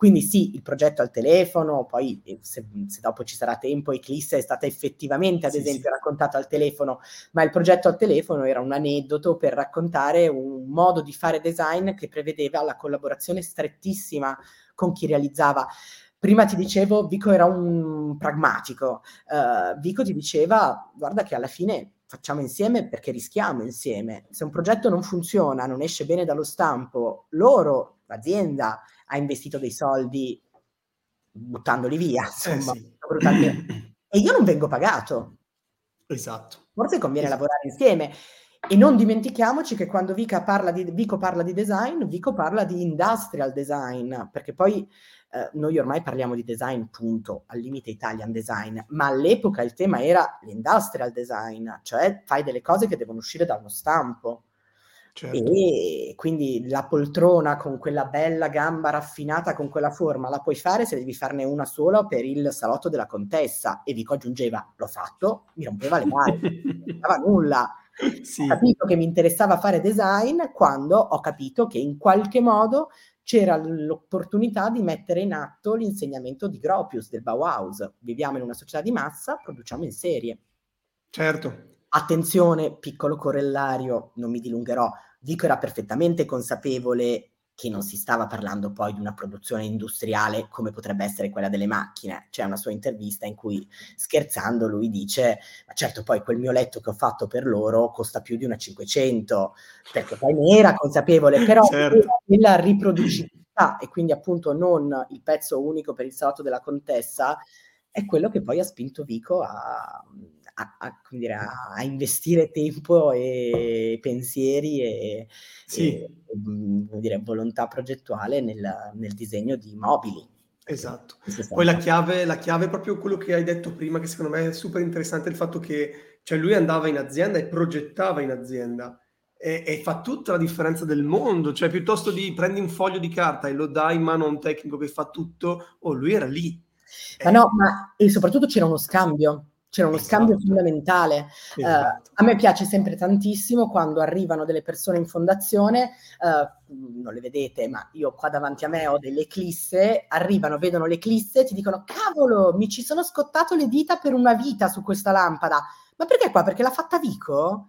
Quindi sì, il progetto al telefono, poi eh, se, se dopo ci sarà tempo, Eclisse è stata effettivamente, ad sì, esempio, sì. raccontata al telefono, ma il progetto al telefono era un aneddoto per raccontare un modo di fare design che prevedeva la collaborazione strettissima con chi realizzava. Prima ti dicevo, Vico era un pragmatico, uh, Vico ti diceva, guarda che alla fine facciamo insieme perché rischiamo insieme. Se un progetto non funziona, non esce bene dallo stampo, loro, l'azienda, ha investito dei soldi buttandoli via, eh, insomma, eh sì. e io non vengo pagato. Esatto. Forse conviene esatto. lavorare insieme. E non dimentichiamoci che quando Vico parla, di, Vico parla di design, Vico parla di industrial design, perché poi eh, noi ormai parliamo di design, punto, al limite Italian design, ma all'epoca il tema era l'industrial design, cioè fai delle cose che devono uscire da uno stampo. Certo. E quindi la poltrona con quella bella gamba raffinata, con quella forma, la puoi fare se devi farne una sola per il salotto della contessa. E Vico aggiungeva, l'ho fatto, mi rompeva le mani, non dava nulla. Sì. Ho capito che mi interessava fare design quando ho capito che in qualche modo c'era l'opportunità di mettere in atto l'insegnamento di Gropius, del Bauhaus. Viviamo in una società di massa, produciamo in serie. Certo. Attenzione, piccolo correllario, non mi dilungherò, Vico era perfettamente consapevole che non si stava parlando poi di una produzione industriale come potrebbe essere quella delle macchine. C'è una sua intervista in cui, scherzando, lui dice, ma certo poi quel mio letto che ho fatto per loro costa più di una 500, perché poi ne era consapevole, però certo. nella riproducibilità e quindi appunto non il pezzo unico per il salotto della contessa, è quello che poi ha spinto Vico a a, a, dire, a, investire tempo e pensieri e, sì. e dire, volontà progettuale nel, nel, disegno di mobili. Esatto. Poi la chiave, la chiave è proprio quello che hai detto prima, che secondo me è super interessante, il fatto che cioè lui andava in azienda e progettava in azienda. E, e, fa tutta la differenza del mondo, cioè piuttosto di prendi un foglio di carta e lo dai in mano a un tecnico che fa tutto, oh, lui era lì. Ma eh. no, ma e soprattutto c'era uno scambio, c'era uno esatto. scambio fondamentale. Esatto. Uh, a me piace sempre tantissimo quando arrivano delle persone in fondazione, uh, non le vedete, ma io qua davanti a me ho delle eclisse, arrivano, vedono l'eclisse e ti dicono cavolo, mi ci sono scottato le dita per una vita su questa lampada. Ma perché qua? Perché l'ha fatta Vico?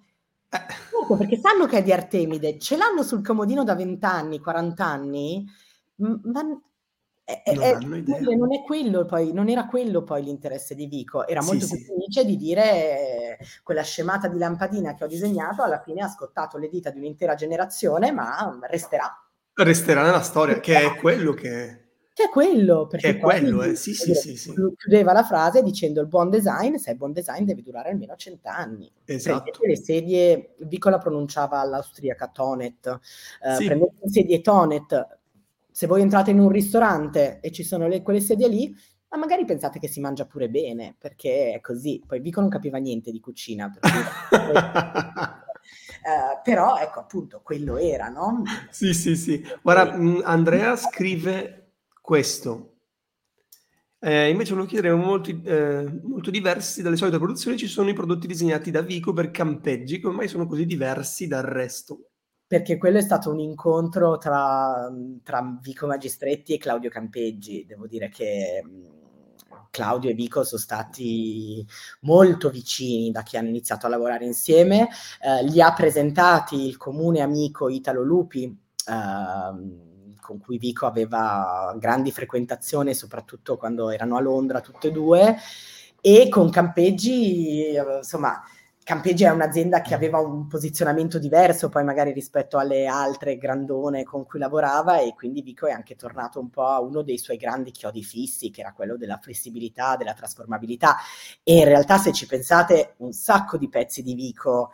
Eh. Perché sanno che è di Artemide, ce l'hanno sul comodino da 20 anni, 40 anni, ma non, è, non, è quello poi, non era quello poi l'interesse di Vico, era molto sì, più sì. felice di dire quella scemata di lampadina che ho disegnato alla fine ha scottato le dita di un'intera generazione, ma resterà. Resterà nella storia, che è quello che... Che è quello, perché che è quello, eh. sì, sì, sì, sì, chiudeva la frase dicendo il buon design, se è buon design deve durare almeno cent'anni. Esatto. Prendete le sedie, Vico la pronunciava all'austriaca Tonet, uh, sì. prendete le sedie Tonet, se voi entrate in un ristorante e ci sono le, quelle sedie lì, ma magari pensate che si mangia pure bene, perché è così. Poi Vico non capiva niente di cucina. uh, però ecco appunto quello era, no? Sì, sì, sì. Guarda, mm, Andrea scrive questo. Eh, invece volevo chiedere, molti, eh, molto diversi dalle solite produzioni ci sono i prodotti disegnati da Vico per campeggi, come mai sono così diversi dal resto? Perché quello è stato un incontro tra, tra Vico Magistretti e Claudio Campeggi. Devo dire che Claudio e Vico sono stati molto vicini da che hanno iniziato a lavorare insieme. Eh, li ha presentati il comune amico Italo Lupi, eh, con cui Vico aveva grandi frequentazioni, soprattutto quando erano a Londra tutte e due. E con Campeggi, insomma, Campeggi è un'azienda che aveva un posizionamento diverso poi magari rispetto alle altre grandone con cui lavorava e quindi Vico è anche tornato un po' a uno dei suoi grandi chiodi fissi che era quello della flessibilità, della trasformabilità. E in realtà se ci pensate un sacco di pezzi di Vico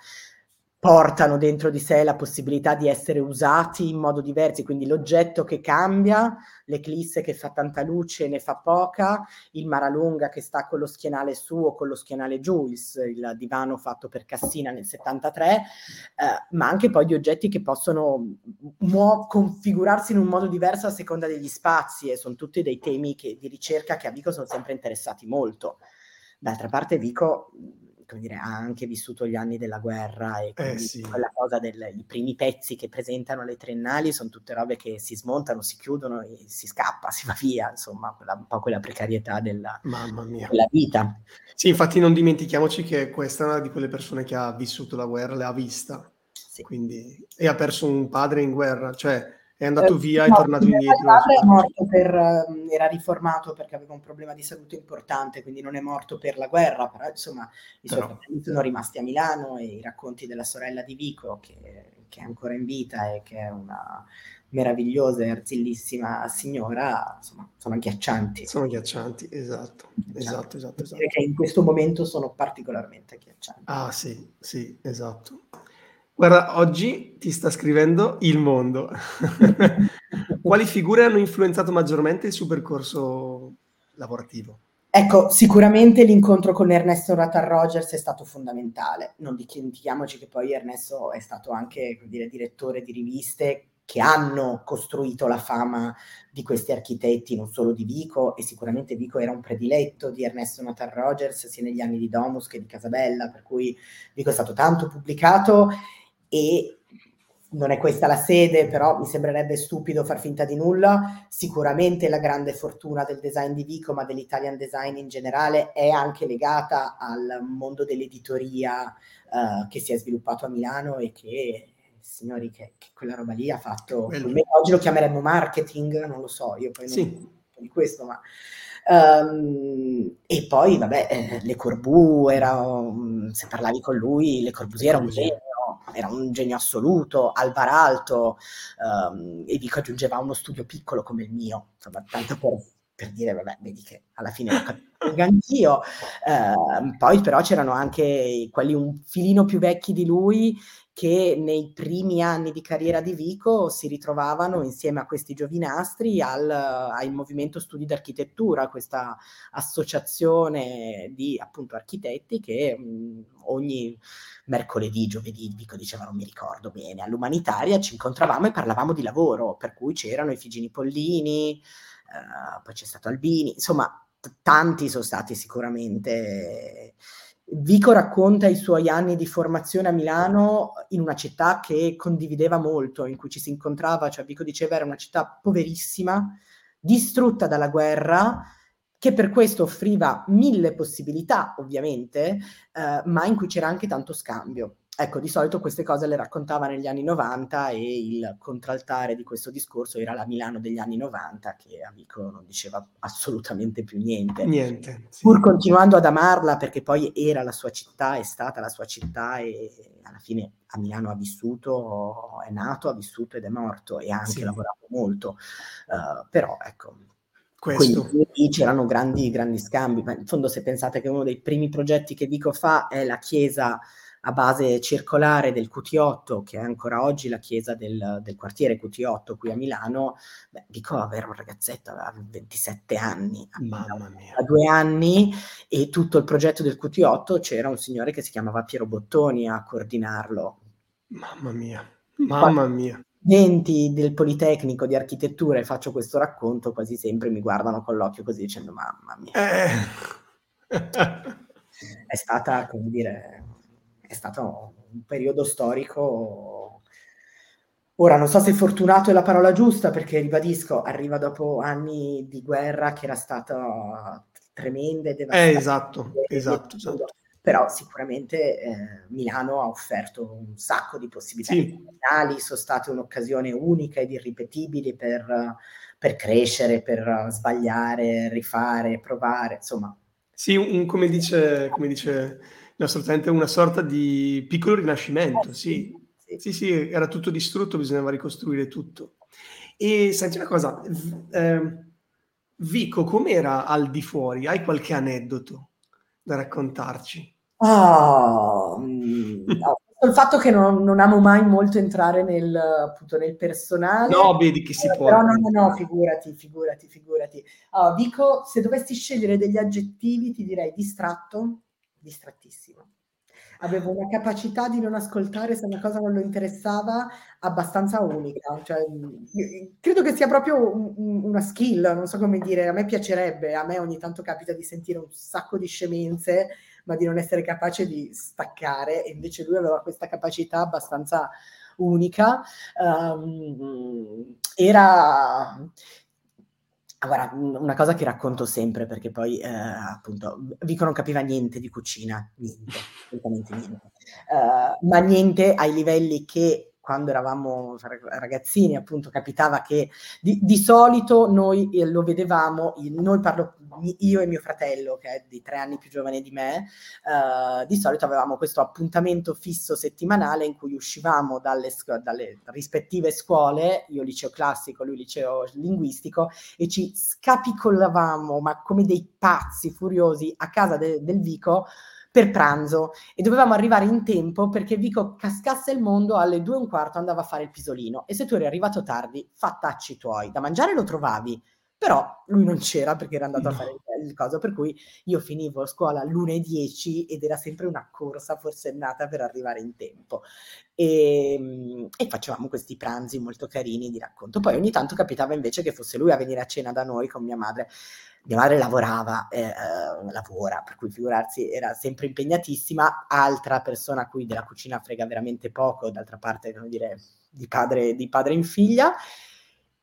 portano dentro di sé la possibilità di essere usati in modo diverso, quindi l'oggetto che cambia, l'eclisse che fa tanta luce e ne fa poca, il Maralunga che sta con lo schienale su o con lo schienale giù, il, il divano fatto per Cassina nel 73, eh, ma anche poi di oggetti che possono muo- configurarsi in un modo diverso a seconda degli spazi e sono tutti dei temi che, di ricerca che a Vico sono sempre interessati molto. D'altra parte Vico come dire, ha anche vissuto gli anni della guerra e eh sì. quella cosa dei primi pezzi che presentano le triennali sono tutte robe che si smontano, si chiudono e si scappa, si va via, insomma, quella, un po' quella precarietà della, della, vita. Sì, infatti non dimentichiamoci che questa è una di quelle persone che ha vissuto la guerra, l'ha vista, sì. quindi, e ha perso un padre in guerra, cioè è andato eh, via no, è tornato indietro. Padre è morto per, ehm, era riformato perché aveva un problema di salute importante, quindi non è morto per la guerra, però insomma i suoi fratelli sono rimasti a Milano e i racconti della sorella di Vico, che, che, è ancora in vita e che è una meravigliosa e arzillissima signora, insomma, sono agghiaccianti. Sono agghiaccianti, esatto, esatto, esatto. esatto. Che in questo momento sono particolarmente agghiaccianti. Ah sì, sì, esatto. Guarda, oggi ti sta scrivendo il mondo. Quali figure hanno influenzato maggiormente il suo percorso lavorativo? Ecco, sicuramente l'incontro con Ernesto Rattar Rogers è stato fondamentale. Non dimentichiamoci che poi Ernesto è stato anche dire, direttore di riviste che hanno costruito la fama di questi architetti, non solo di Vico, e sicuramente Vico era un prediletto di Ernesto Nathan Rogers, sia negli anni di Domus che di Casabella, per cui Vico è stato tanto pubblicato e non è questa la sede, però mi sembrerebbe stupido far finta di nulla. Sicuramente la grande fortuna del design di Vico, ma dell'Italian design in generale, è anche legata al mondo dell'editoria uh, che si è sviluppato a Milano e che, signori, che, che quella roba lì ha fatto, oggi lo chiameremmo marketing, non lo so, io poi non sì. di questo, ma... Um, e poi, vabbè, eh, Le Corbu era, um, se parlavi con lui, Le Corbusier era un genio era un genio assoluto, Alvaralto, um, e Vico aggiungeva uno studio piccolo come il mio, insomma, tanto per, per dire, vabbè, vedi che alla fine l'ho capito anch'io. Uh, poi però c'erano anche quelli un filino più vecchi di lui che nei primi anni di carriera di Vico si ritrovavano insieme a questi giovinastri al, al movimento studi d'architettura, questa associazione di appunto architetti che mh, ogni mercoledì, giovedì, Vico diceva non mi ricordo bene, all'umanitaria ci incontravamo e parlavamo di lavoro, per cui c'erano i Figini Pollini, eh, poi c'è stato Albini, insomma t- tanti sono stati sicuramente Vico racconta i suoi anni di formazione a Milano in una città che condivideva molto, in cui ci si incontrava, cioè Vico diceva era una città poverissima, distrutta dalla guerra, che per questo offriva mille possibilità, ovviamente, eh, ma in cui c'era anche tanto scambio. Ecco, di solito queste cose le raccontava negli anni 90 e il contraltare di questo discorso era la Milano degli anni 90, che amico non diceva assolutamente più niente. Niente. Sì. Pur continuando ad amarla perché poi era la sua città, è stata la sua città e alla fine a Milano ha vissuto, è nato, ha vissuto ed è morto e ha anche sì. lavorato molto. Uh, però ecco, questo. Quindi c'erano grandi, grandi scambi. Ma in fondo, se pensate che uno dei primi progetti che Vico fa è la chiesa a base circolare del QT8, che è ancora oggi la chiesa del, del quartiere QT8 qui a Milano, beh, dico avere un ragazzetto, aveva 27 anni, Mamma mia. a due anni, e tutto il progetto del QT8 c'era un signore che si chiamava Piero Bottoni a coordinarlo. Mamma mia, mamma mia. Studenti del Politecnico di architettura e faccio questo racconto, quasi sempre mi guardano con l'occhio così dicendo mamma mia. Eh. è stata, come dire, è stato un periodo storico. Ora non so se fortunato è la parola giusta perché ribadisco, arriva dopo anni di guerra che era stata tremenda e devastante. Eh, esatto, esatto, esatto. Però sicuramente eh, Milano ha offerto un sacco di possibilità sì. sono state un'occasione unica ed irripetibile per, per crescere, per sbagliare, rifare, provare, insomma. Sì, un, come dice, come dice assolutamente una sorta di piccolo rinascimento, sì. Sì, sì, era tutto distrutto, bisognava ricostruire tutto. E senti una cosa, eh, Vico, com'era al di fuori? Hai qualche aneddoto da raccontarci? Oh, no. il fatto che non, non, amo mai molto entrare nel, appunto, nel personale. No, vedi che si eh, può. Però no, no, no, figurati, figurati, figurati. Oh, Vico, se dovessi scegliere degli aggettivi ti direi distratto, distrattissimo. Avevo una capacità di non ascoltare se una cosa non lo interessava abbastanza unica. Cioè, credo che sia proprio un, una skill, non so come dire, a me piacerebbe, a me ogni tanto capita di sentire un sacco di scemenze, ma di non essere capace di staccare, e invece lui aveva questa capacità abbastanza unica. Um, era Guarda, una cosa che racconto sempre, perché poi eh, appunto Vico non capiva niente di cucina, niente, assolutamente niente, uh, ma niente ai livelli che quando eravamo ragazzini, appunto, capitava che di, di solito noi eh, lo vedevamo, noi parlo io e mio fratello, che è di tre anni più giovane di me, uh, di solito avevamo questo appuntamento fisso settimanale in cui uscivamo dalle, dalle rispettive scuole, io liceo classico, lui liceo linguistico, e ci scapicollavamo, ma come dei pazzi furiosi, a casa de, del Vico per pranzo e dovevamo arrivare in tempo perché Vico cascasse il mondo alle due e un quarto andava a fare il pisolino e se tu eri arrivato tardi, fattacci tuoi, da mangiare lo trovavi, Però lui non c'era perché era andato No. a fare il il coso, per cui io finivo scuola all'1:10 ed era sempre una corsa forsennata per arrivare in tempo. Ehm, e facevamo questi pranzi molto carini di racconto. Poi ogni tanto capitava invece che fosse lui a venire a cena da noi con mia madre. Mia madre lavorava, eh, ehm, lavora, per cui figurarsi era sempre impegnatissima. Altra persona a cui della cucina frega veramente poco, d'altra parte, come dire, di padre di padre in figlia.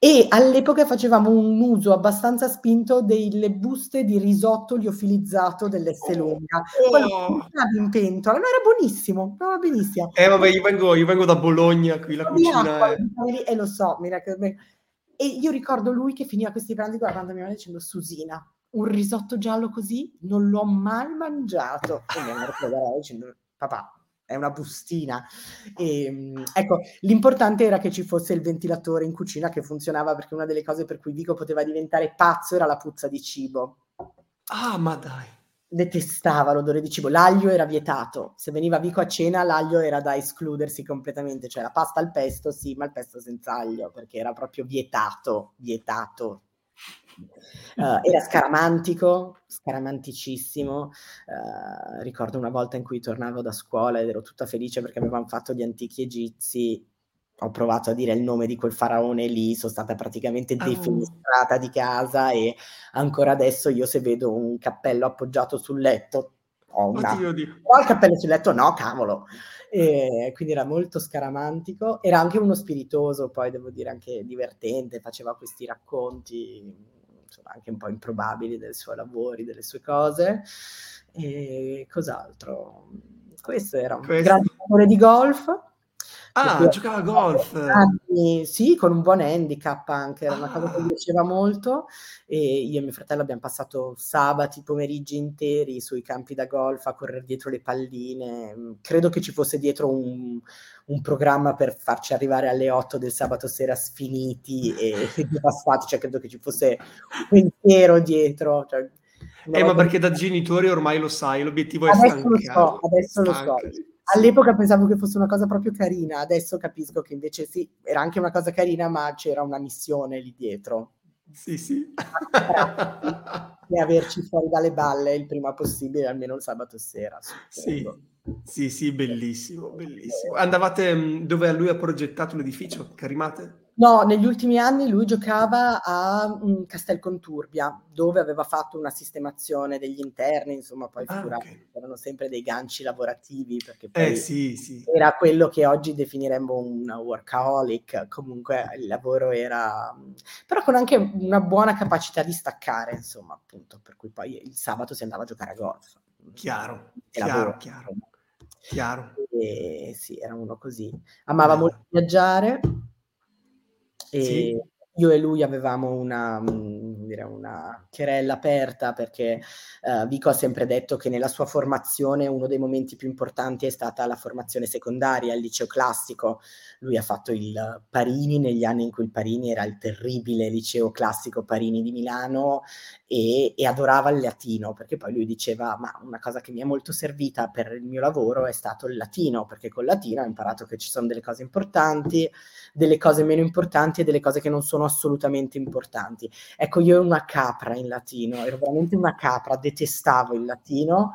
E all'epoca facevamo un uso abbastanza spinto delle buste di risotto liofilizzato dell'Esselunga. Quello Oh! in pentola, no, era buonissimo, stava benissimo. Eh vabbè, io vengo io vengo da Bologna, qui la cucina acqua, è e lo so, mira che me e io ricordo lui che finiva questi pranzi guardando mia madre dicendo: "Susina, un risotto giallo così non l'ho mai mangiato." E mia madre dicendo: "Papà, è una bustina." Ehm, ecco, l'importante era che ci fosse il ventilatore in cucina che funzionava, perché una delle cose per cui Vico poteva diventare pazzo era la puzza di cibo. Ah, ma dai. Detestava l'odore di cibo. L'aglio era vietato. Se veniva Vico a cena, l'aglio era da escludersi completamente, cioè la pasta al pesto sì, ma il pesto senza aglio, perché era proprio vietato, vietato. Uhm, era scaramantico, scaramanticissimo. Uhm, ricordo una volta in cui tornavo da scuola ed ero tutta felice perché avevam fatto gli antichi egizi. Ho provato a dire il nome di quel faraone lì, son stata praticamente Ah. defenestrata di casa e ancora adesso io se vedo un cappello appoggiato sul letto ho una Oddio, oddio. "Ho il cappello sul letto?" "No, cavolo." Ehm, quindi era molto scaramantico. Era anche uno spiritoso, poi devo dire anche divertente, faceva questi racconti, insomma anche un po' improbabili dei suoi lavori, delle sue cose. E cos'altro? Questo era. Un Questo. grande giocatore di golf. Ah, giocava a golf. anni sì, con un buon handicap anche, era una cosa che Ah. gli piaceva molto. E io e mio fratello abbiam passato sabati, pomeriggi interi sui campi da golf a correr dietro le palline. Mhmm, credo che ci fosse dietro un un programma per farci arrivare alle 8 del sabato sera sfiniti e devastati, cioè credo che ci fosse un pensiero dietro, cioè Eh, ma perché da genitori ormai lo sai, l'obiettivo è Adesso lo so, adesso lo so. All'epoca pensavo che fosse una cosa proprio carina, adesso capisco che invece sì, era anche una cosa carina, ma c'era una missione lì dietro. Sì, sì. E averci fuori dalle balle il prima possibile, almeno il sabato sera, Sì, sì, sì, bellissimo, bellissimo. Andavate, mhmm, dove lui ha progettato l'edificio? Carimate? No, negli ultimi anni lui giocava a, mhmm, Castelconturbia, dove aveva fatto una sistemazione degli interni, insomma poi Ah, okay. c'erano sempre dei ganci lavorativi, perché Eh, poi sì, sì. era quello che oggi definiremmo un workaholic, comunque il lavoro era mhmm, però con anche una buona capacità di staccare, insomma, appunto, per cui poi il sabato si andava a giocare a golf. Chiaro, chiaro, chiaro, chiaro. E sì, era uno così. Amava molto Bello. viaggiare. E Sì. Io e lui avevamo una dire, una querella aperta perché, uhm, Vico ha sempre detto che nella sua formazione uno dei momenti più importanti è stata la formazione secondaria, il liceo classico. Lui ha fatto il Parini negli anni in cui il Parini era il terribile liceo classico Parini di Milano e e adorava il latino, perché poi lui diceva: "Ma una cosa che mi è molto servita per il mio lavoro è stato il latino, perché col latino ho imparato che ci son delle cose importanti, delle cose meno importanti e delle cose che non sono assolutamente importanti." Ecco, io ero una capra in latino, ero veramente una capra, detestavo il latino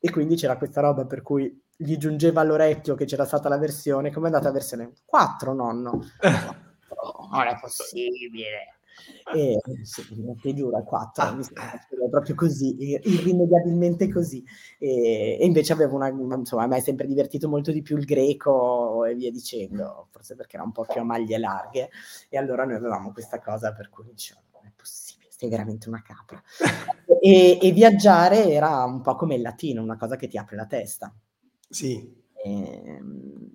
e quindi c'era questa roba per cui gli giungeva all'orecchio che c'era stata la versione "Com'è andata la versione?" "4 nonno." "4? Non è possibile." E sì, ti giuro, 4, mi Ah, sembra eh. proprio così, irrimediabilmente così. E e invece avevo una insomma, a me è sempre divertito molto di più il greco e via dicendo, forse perché era un po' più a maglie larghe. E allora noi avevamo questa cosa per cui dicevamo: "Non è possibile, sei veramente una capra." E e viaggiare era un po' come il latino, una cosa che ti apre la testa. Sì. Ehm,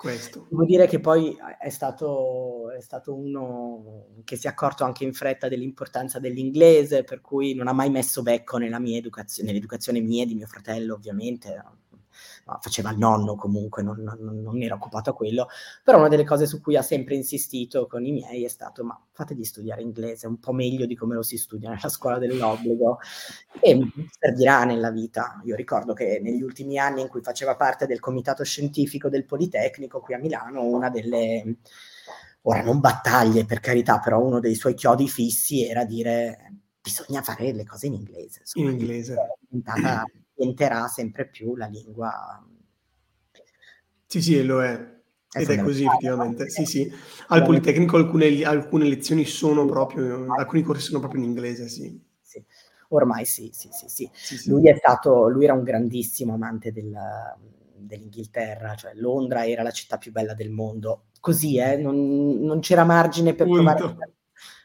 Questo. devo dire che poi a è stato è stato uno che si è accorto anche in fretta dell'importanza dell'inglese, per cui non ha mai messo becco nella mia educazio nell'educazione mia e di mio fratello ovviamente, faceva il nonno comunque, non non non era occupato a quello. Però una delle cose su cui ha sempre insistito con i miei è stato: "Ma fategli studiare inglese, un po' meglio di come lo si studia nella scuola dell'obbligo e servirà nella vita." Io ricordo che negli ultimi anni in cui faceva parte del comitato scientifico del Politecnico qui a Milano, una delle Ora non battaglie per carità, però uno dei suoi chiodi fissi era dire bisogna fare le cose in inglese. Insomma, in inglese. Diventerà sempre più la lingua. Sì, sì, lo è. Ed è così effettivamente, sì sì. Al Politecnico alcune, alcune lezioni sono proprio, alcuni corsi sono proprio in inglese, sì. sì. Ormai sì, sì, sì, sì. sì, sì. Lui è stato, lui era un grandissimo amante del, dell'Inghilterra, cioè Londra era la città più bella del mondo. Così, eh, non, non c'era margine per Punto. provare.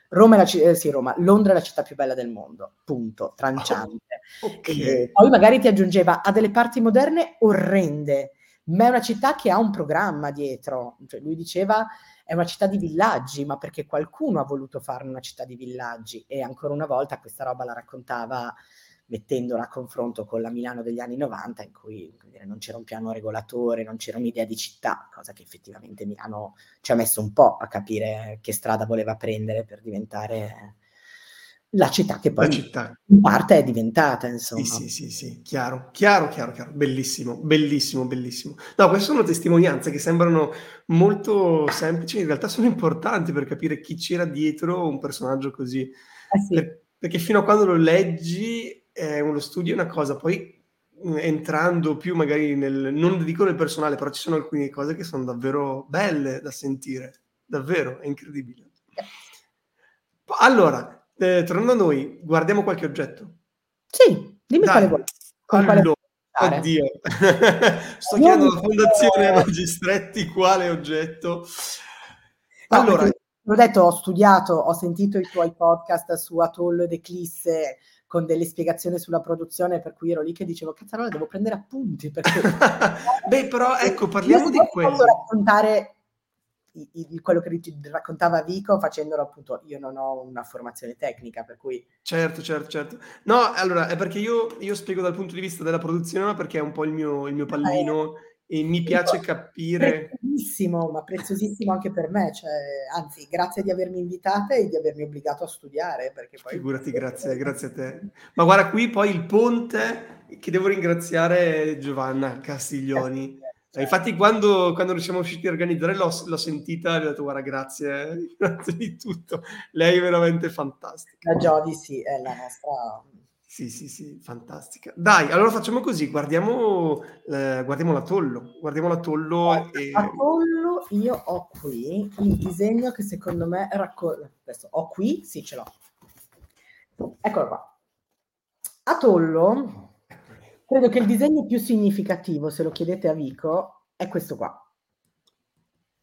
Roma è la, eh, sì, Roma, Londra è la città più bella del mondo, punto, tranciante. Oh, okay. poi magari ti aggiungeva, ha delle parti moderne orrende, ma è una città che ha un programma dietro. Cioè, lui diceva è una città di villaggi, ma perché qualcuno ha voluto farne una città di villaggi e ancora una volta questa roba la raccontava mettendola a confronto con la Milano degli anni 90 in cui dire, non c'era un piano regolatore, non c'era un'idea di città, cosa che effettivamente Milano ci ha messo un po' a capire che strada voleva prendere per diventare la città che poi città. in parte è diventata, insomma. Sì, sì, sì, sì, chiaro, chiaro, chiaro, chiaro, bellissimo, bellissimo, bellissimo. No, queste sono testimonianze che sembrano molto semplici, in realtà sono importanti per capire chi c'era dietro un personaggio così. Eh sì. per, perché fino a quando lo leggi, eh, uno studio è una cosa, poi entrando più magari nel, non dico nel personale, però ci sono alcune cose che sono davvero belle da sentire, davvero, è incredibile. Allora, eh, tornando a noi, guardiamo qualche oggetto. Sì, dimmi Dai. quale vuoi. Allora, oddio, sto chiedendo alla Fondazione Magistretti quale oggetto. Allora, ho detto, ho studiato, ho sentito i tuoi podcast su Atoll ed Eclisse con delle spiegazioni sulla produzione, per cui ero lì che dicevo, cazzarola, devo prendere appunti. Perché... Beh, però ecco, parliamo di quello. Posso raccontare il, quello che raccontava Vico facendolo appunto io non ho una formazione tecnica per cui certo certo certo no allora è perché io, io spiego dal punto di vista della produzione perché è un po' il mio, il mio pallino eh, e mi piace capire preziosissimo ma preziosissimo anche per me cioè, anzi grazie di avermi invitata e di avermi obbligato a studiare perché poi figurati grazie grazie a te ma guarda qui poi il ponte che devo ringraziare Giovanna Castiglioni cioè, infatti, quando, quando non siamo riusciti a organizzare, l'ho, l'ho sentita e ho detto: Guarda, grazie, grazie di tutto. Lei è veramente fantastica. La Jody, sì, è la nostra. Sì, sì, sì, fantastica. Dai, allora facciamo così: guardiamo, eh, guardiamo l'atollo. Guardiamo l'atollo. Oh, e... Atollo, io ho qui il disegno che secondo me raccoglie. Adesso ho qui, sì, ce l'ho. Eccolo qua. Atollo Credo che il disegno più significativo, se lo chiedete a Vico, è questo qua.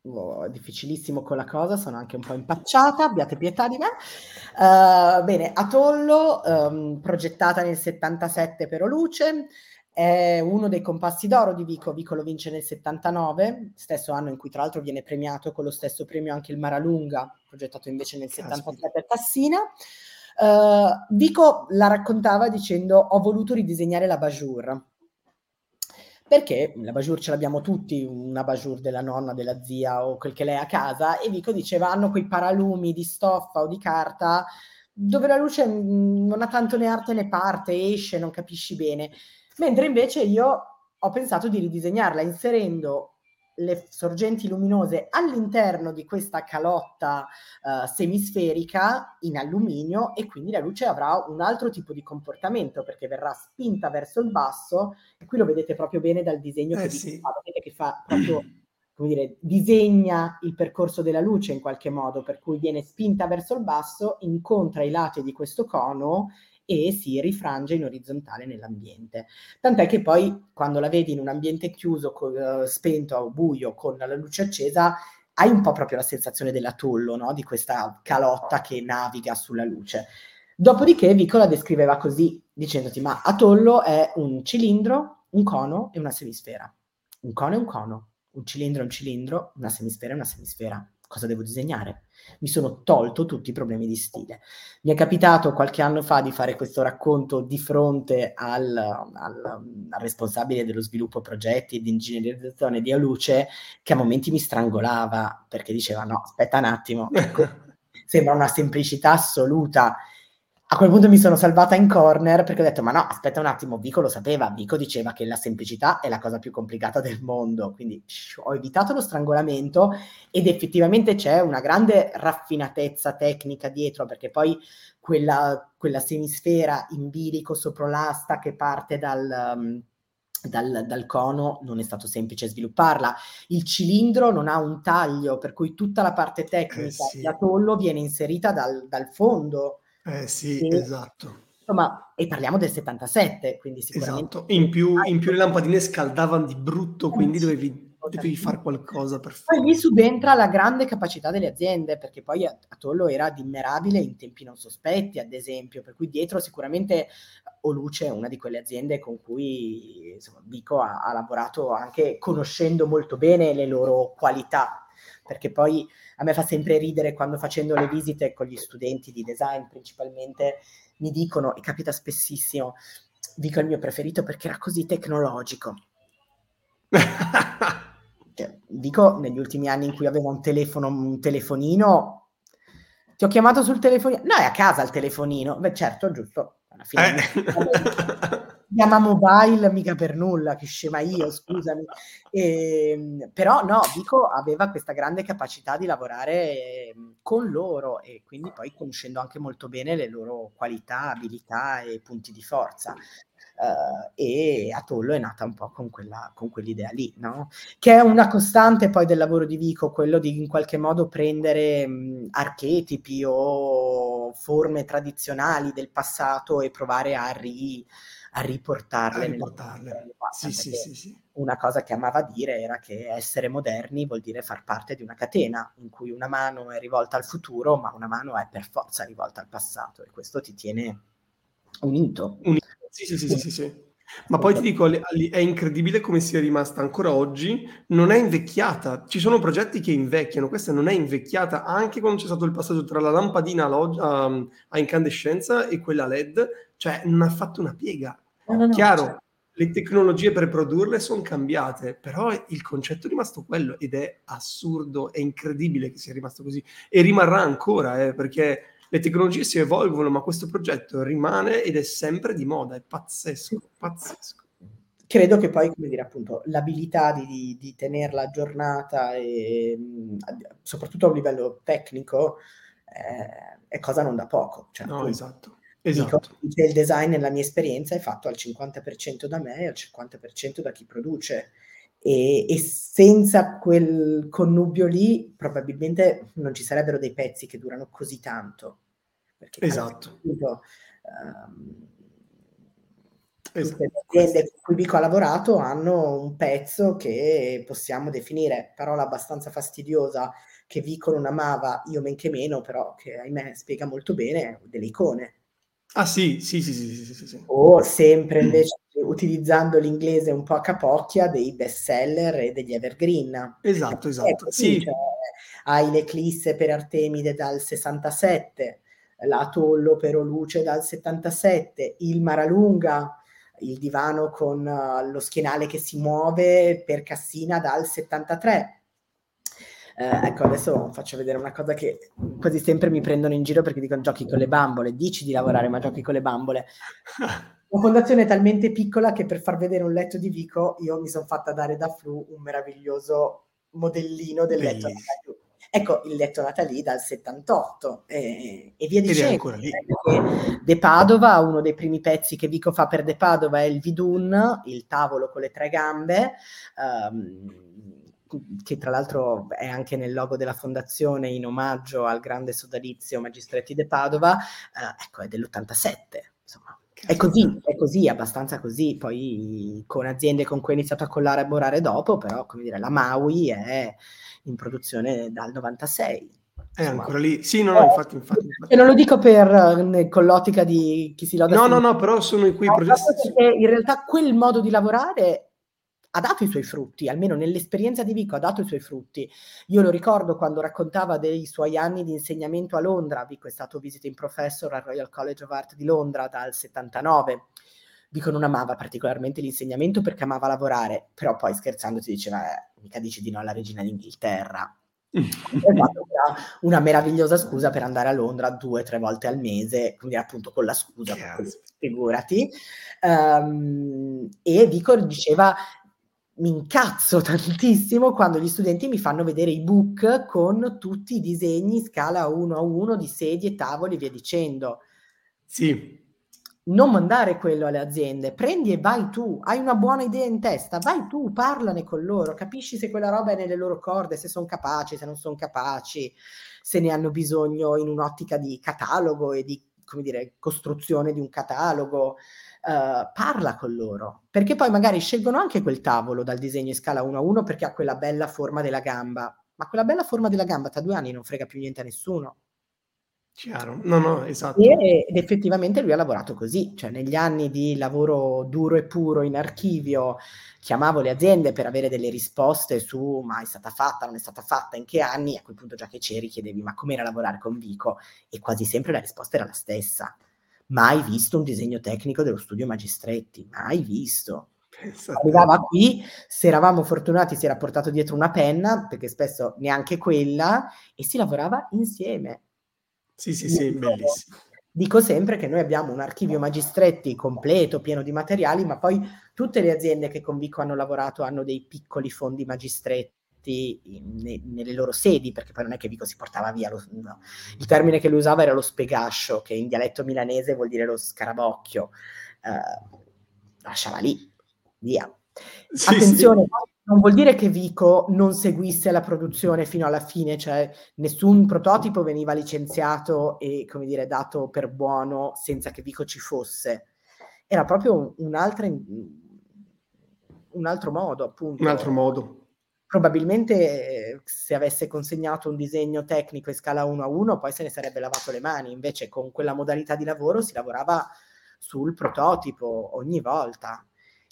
Oh, è difficilissimo con la cosa, sono anche un po' impacciata, abbiate pietà di me. Uh, bene, Atollo, um, progettata nel 77 per Oluce, è uno dei compassi d'oro di Vico, Vico lo vince nel 79, stesso anno in cui tra l'altro viene premiato con lo stesso premio anche il Maralunga, progettato invece nel 77 per Tassina. Uh, Vico la raccontava dicendo ho voluto ridisegnare la Bajour. Perché la Bajour ce l'abbiamo tutti, una Bajour della nonna, della zia o quel che lei ha a casa, e Vico diceva hanno quei paralumi di stoffa o di carta dove la luce mm, non ha tanto né arte né parte, esce, non capisci bene. Mentre invece io ho pensato di ridisegnarla inserendo le sorgenti luminose all'interno di questa calotta uh, semisferica in alluminio e quindi la luce avrà un altro tipo di comportamento perché verrà spinta verso il basso e qui lo vedete proprio bene dal disegno eh che, sì. fa, che fa proprio come dire, disegna il percorso della luce in qualche modo, per cui viene spinta verso il basso, incontra i lati di questo cono e si rifrange in orizzontale nell'ambiente. Tant'è che poi quando la vedi in un ambiente chiuso, co- eh, spento o buio, con la luce accesa, hai un po' proprio la sensazione dell'atollo, no? di questa calotta che naviga sulla luce. Dopodiché Vico la descriveva così, dicendoti, ma atollo è un cilindro, un cono e una semisfera. Un cono è un cono, un cilindro è un cilindro, una semisfera è una semisfera cosa devo disegnare? Mi sono tolto tutti i problemi di stile. Mi è capitato qualche anno fa di fare questo racconto di fronte al, al, al responsabile dello sviluppo progetti e di ingegnerizzazione di Aluce, che a momenti mi strangolava perché diceva no, aspetta un attimo, ecco, sembra una semplicità assoluta. A quel punto mi sono salvata in corner perché ho detto: Ma no, aspetta un attimo, Vico lo sapeva. Vico diceva che la semplicità è la cosa più complicata del mondo. Quindi shh, ho evitato lo strangolamento ed effettivamente c'è una grande raffinatezza tecnica dietro perché poi quella, quella semisfera in bilico sopra l'asta che parte dal. Um, dal, dal, cono non è stato semplice svilupparla. Il cilindro non ha un taglio, per cui tutta la parte tecnica eh sì. dell'atollo viene inserita dal, dal fondo eh sì, e, esatto. Insomma, e parliamo del 77, quindi sicuramente... Esatto, in più, in più le lampadine scaldavano di brutto, eh, quindi dovevi, dovevi fare qualcosa per fare. Poi lì subentra la grande capacità delle aziende, perché poi Atollo era dimmerabile in tempi non sospetti, ad esempio, per cui dietro sicuramente Oluce è una di quelle aziende con cui insomma, Vico ha, ha lavorato anche conoscendo molto bene le loro qualità, perché poi a me fa sempre ridere quando facendo le visite con gli studenti di design principalmente mi dicono, e capita spessissimo, dico il mio preferito perché era così tecnologico. cioè, dico negli ultimi anni in cui avevo un telefono, un telefonino, ti ho chiamato sul telefonino, no è a casa il telefonino, beh certo, giusto, alla fine. Eh chiama mobile mica per nulla, che scema io, scusami. E, ehm, però no, Vico aveva questa grande capacità di lavorare ehm, con loro e quindi poi conoscendo anche molto bene le loro qualità, abilità e punti di forza. Uh, e Atollo è nata un po' con, quella, con quell'idea lì, no? che è una costante poi del lavoro di Vico, quello di in qualche modo prendere mh, archetipi o forme tradizionali del passato e provare a ri, a riportarle. A riportarle. Sì, sì, sì, sì. Una cosa che amava dire era che essere moderni vuol dire far parte di una catena in cui una mano è rivolta al futuro, ma una mano è per forza rivolta al passato e questo ti tiene unito. unito. Sì, sì, sì, sì, sì. Ma poi ti dico, è incredibile come sia rimasta ancora oggi, non è invecchiata. Ci sono progetti che invecchiano, questa non è invecchiata anche quando c'è stato il passaggio tra la lampadina a, a incandescenza e quella LED, cioè non ha fatto una piega. No, no, no, Chiaro, cioè... le tecnologie per produrle sono cambiate, però il concetto è rimasto quello ed è assurdo, è incredibile che sia rimasto così e rimarrà ancora, eh, perché le tecnologie si evolvono, ma questo progetto rimane ed è sempre di moda, è pazzesco, pazzesco. Credo che poi, come dire, appunto, l'abilità di, di, di tenerla aggiornata e soprattutto a un livello tecnico eh, è cosa non da poco. Cioè, no, esatto Esatto. Dico, il design nella mia esperienza è fatto al 50% da me e al 50% da chi produce. E, e, senza quel connubio lì probabilmente non ci sarebbero dei pezzi che durano così tanto. Perché esatto. Appunto, um, esatto. le aziende con cui Vico ha lavorato hanno un pezzo che possiamo definire parola abbastanza fastidiosa che Vico non amava, io men che meno, però che ahimè spiega molto bene, delle icone Ah sì, sì, sì, sì, sì, sì, sì. O sempre invece utilizzando l'inglese un po' a capocchia dei best seller e degli evergreen. Esatto, esatto. Sì. Cioè, hai l'Eclisse per Artemide dal 67, l'Atollo per Oluce dal 77, il Maralunga, il divano con uh, lo schienale che si muove per Cassina dal 73 eh, ecco, adesso faccio vedere una cosa che quasi sempre mi prendono in giro perché dicono giochi con le bambole, dici di lavorare ma giochi con le bambole. La fondazione è talmente piccola che per far vedere un letto di Vico io mi sono fatta dare da Flu un meraviglioso modellino del letto Natali. Ecco, il letto Natali dal 78 eh, e via dicendo. De Padova, uno dei primi pezzi che Vico fa per De Padova è il Vidun, il tavolo con le tre gambe. Um, che tra l'altro è anche nel logo della fondazione in omaggio al grande sodalizio Magistretti de Padova, eh, ecco, è dell'87. Insomma, è così, è così, abbastanza così. Poi con aziende con cui ho iniziato a collaborare dopo, però, come dire, la Maui è in produzione dal 96. È ancora lì? Sì, no, no, infatti, infatti, infatti. E non lo dico per, con l'ottica di chi si loda. No, no, no, però sono in quei progetti. Perché in realtà quel modo di lavorare ha dato i suoi frutti, almeno nell'esperienza di Vico ha dato i suoi frutti. Io lo ricordo quando raccontava dei suoi anni di insegnamento a Londra, Vico è stato visiting professor al Royal College of Art di Londra dal 79. Vico non amava particolarmente l'insegnamento perché amava lavorare, però poi scherzando ti diceva, eh, mica dici di no alla regina d'Inghilterra. una, una meravigliosa scusa per andare a Londra due o tre volte al mese, quindi appunto con la scusa, figurati. Um, e Vico diceva mi incazzo tantissimo quando gli studenti mi fanno vedere i book con tutti i disegni scala 1 a 1 di sedie, tavoli e via dicendo. Sì. Non mandare quello alle aziende, prendi e vai tu, hai una buona idea in testa, vai tu, parlane con loro, capisci se quella roba è nelle loro corde, se sono capaci, se non sono capaci, se ne hanno bisogno in un'ottica di catalogo e di, come dire, costruzione di un catalogo uh, parla con loro, perché poi magari scelgono anche quel tavolo dal disegno in scala 1 a 1 perché ha quella bella forma della gamba, ma quella bella forma della gamba tra due anni non frega più niente a nessuno. Chiaro, no, no, esatto. E, ed effettivamente lui ha lavorato così, cioè negli anni di lavoro duro e puro in archivio, chiamavo le aziende per avere delle risposte su ma è stata fatta, non è stata fatta, in che anni, a quel punto già che c'eri chiedevi ma com'era lavorare con Vico e quasi sempre la risposta era la stessa mai visto un disegno tecnico dello studio Magistretti, mai visto. Arrivava qui, se eravamo fortunati si era portato dietro una penna, perché spesso neanche quella, e si lavorava insieme. Sì, sì, sì, bellissimo. Dico sempre che noi abbiamo un archivio magistretti completo, pieno di materiali, ma poi tutte le aziende che con Vico hanno lavorato hanno dei piccoli fondi magistretti ne, nelle loro sedi, perché poi non è che Vico si portava via, lo, no. il termine che lui usava era lo spegascio, che in dialetto milanese vuol dire lo scarabocchio, uh, lasciava lì, via. Sì, Attenzione, sì. non vuol dire che Vico non seguisse la produzione fino alla fine, cioè nessun prototipo veniva licenziato e, come dire, dato per buono senza che Vico ci fosse. Era proprio un'altra, un altro modo, appunto. Un altro modo probabilmente se avesse consegnato un disegno tecnico in scala 1 a 1 poi se ne sarebbe lavato le mani, invece con quella modalità di lavoro si lavorava sul prototipo ogni volta.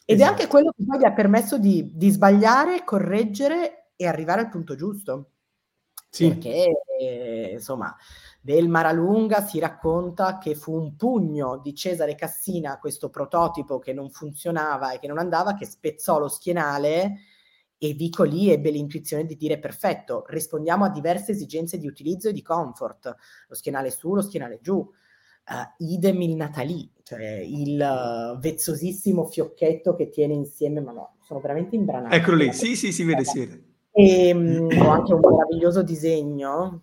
Ed esatto. è anche quello che poi gli ha permesso di, di, sbagliare, correggere e arrivare al punto giusto. Sì. Perché, eh, insomma, del Maralunga si racconta che fu un pugno di Cesare Cassina, questo prototipo che non funzionava e che non andava, che spezzò lo schienale e Vico lì ebbe l'intuizione di dire perfetto, rispondiamo a diverse esigenze di utilizzo e di comfort, lo schienale su, lo schienale giù, uh, idem il Natali, cioè il uh, vezzosissimo fiocchetto che tiene insieme, ma no, sono veramente imbranati. Eccolo lì, sì, sì, si vede, si vede. E um, ho anche un meraviglioso disegno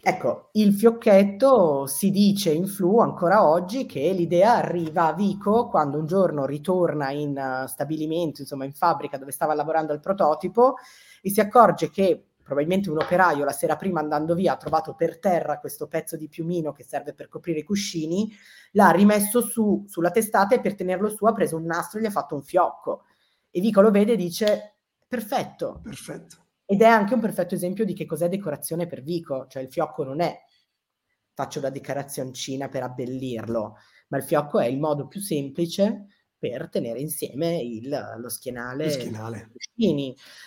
Ecco, il fiocchetto si dice in flu ancora oggi che l'idea arriva a Vico quando un giorno ritorna in uh, stabilimento, insomma in fabbrica dove stava lavorando il prototipo e si accorge che probabilmente un operaio la sera prima andando via ha trovato per terra questo pezzo di piumino che serve per coprire i cuscini, l'ha rimesso su sulla testata e per tenerlo su ha preso un nastro e gli ha fatto un fiocco. E Vico lo vede e dice perfetto. Perfetto ed è anche un perfetto esempio di che cos'è decorazione per Vico, cioè il fiocco non è faccio la decorazioncina per abbellirlo, ma il fiocco è il modo più semplice per tenere insieme il, lo schienale, lo schienale.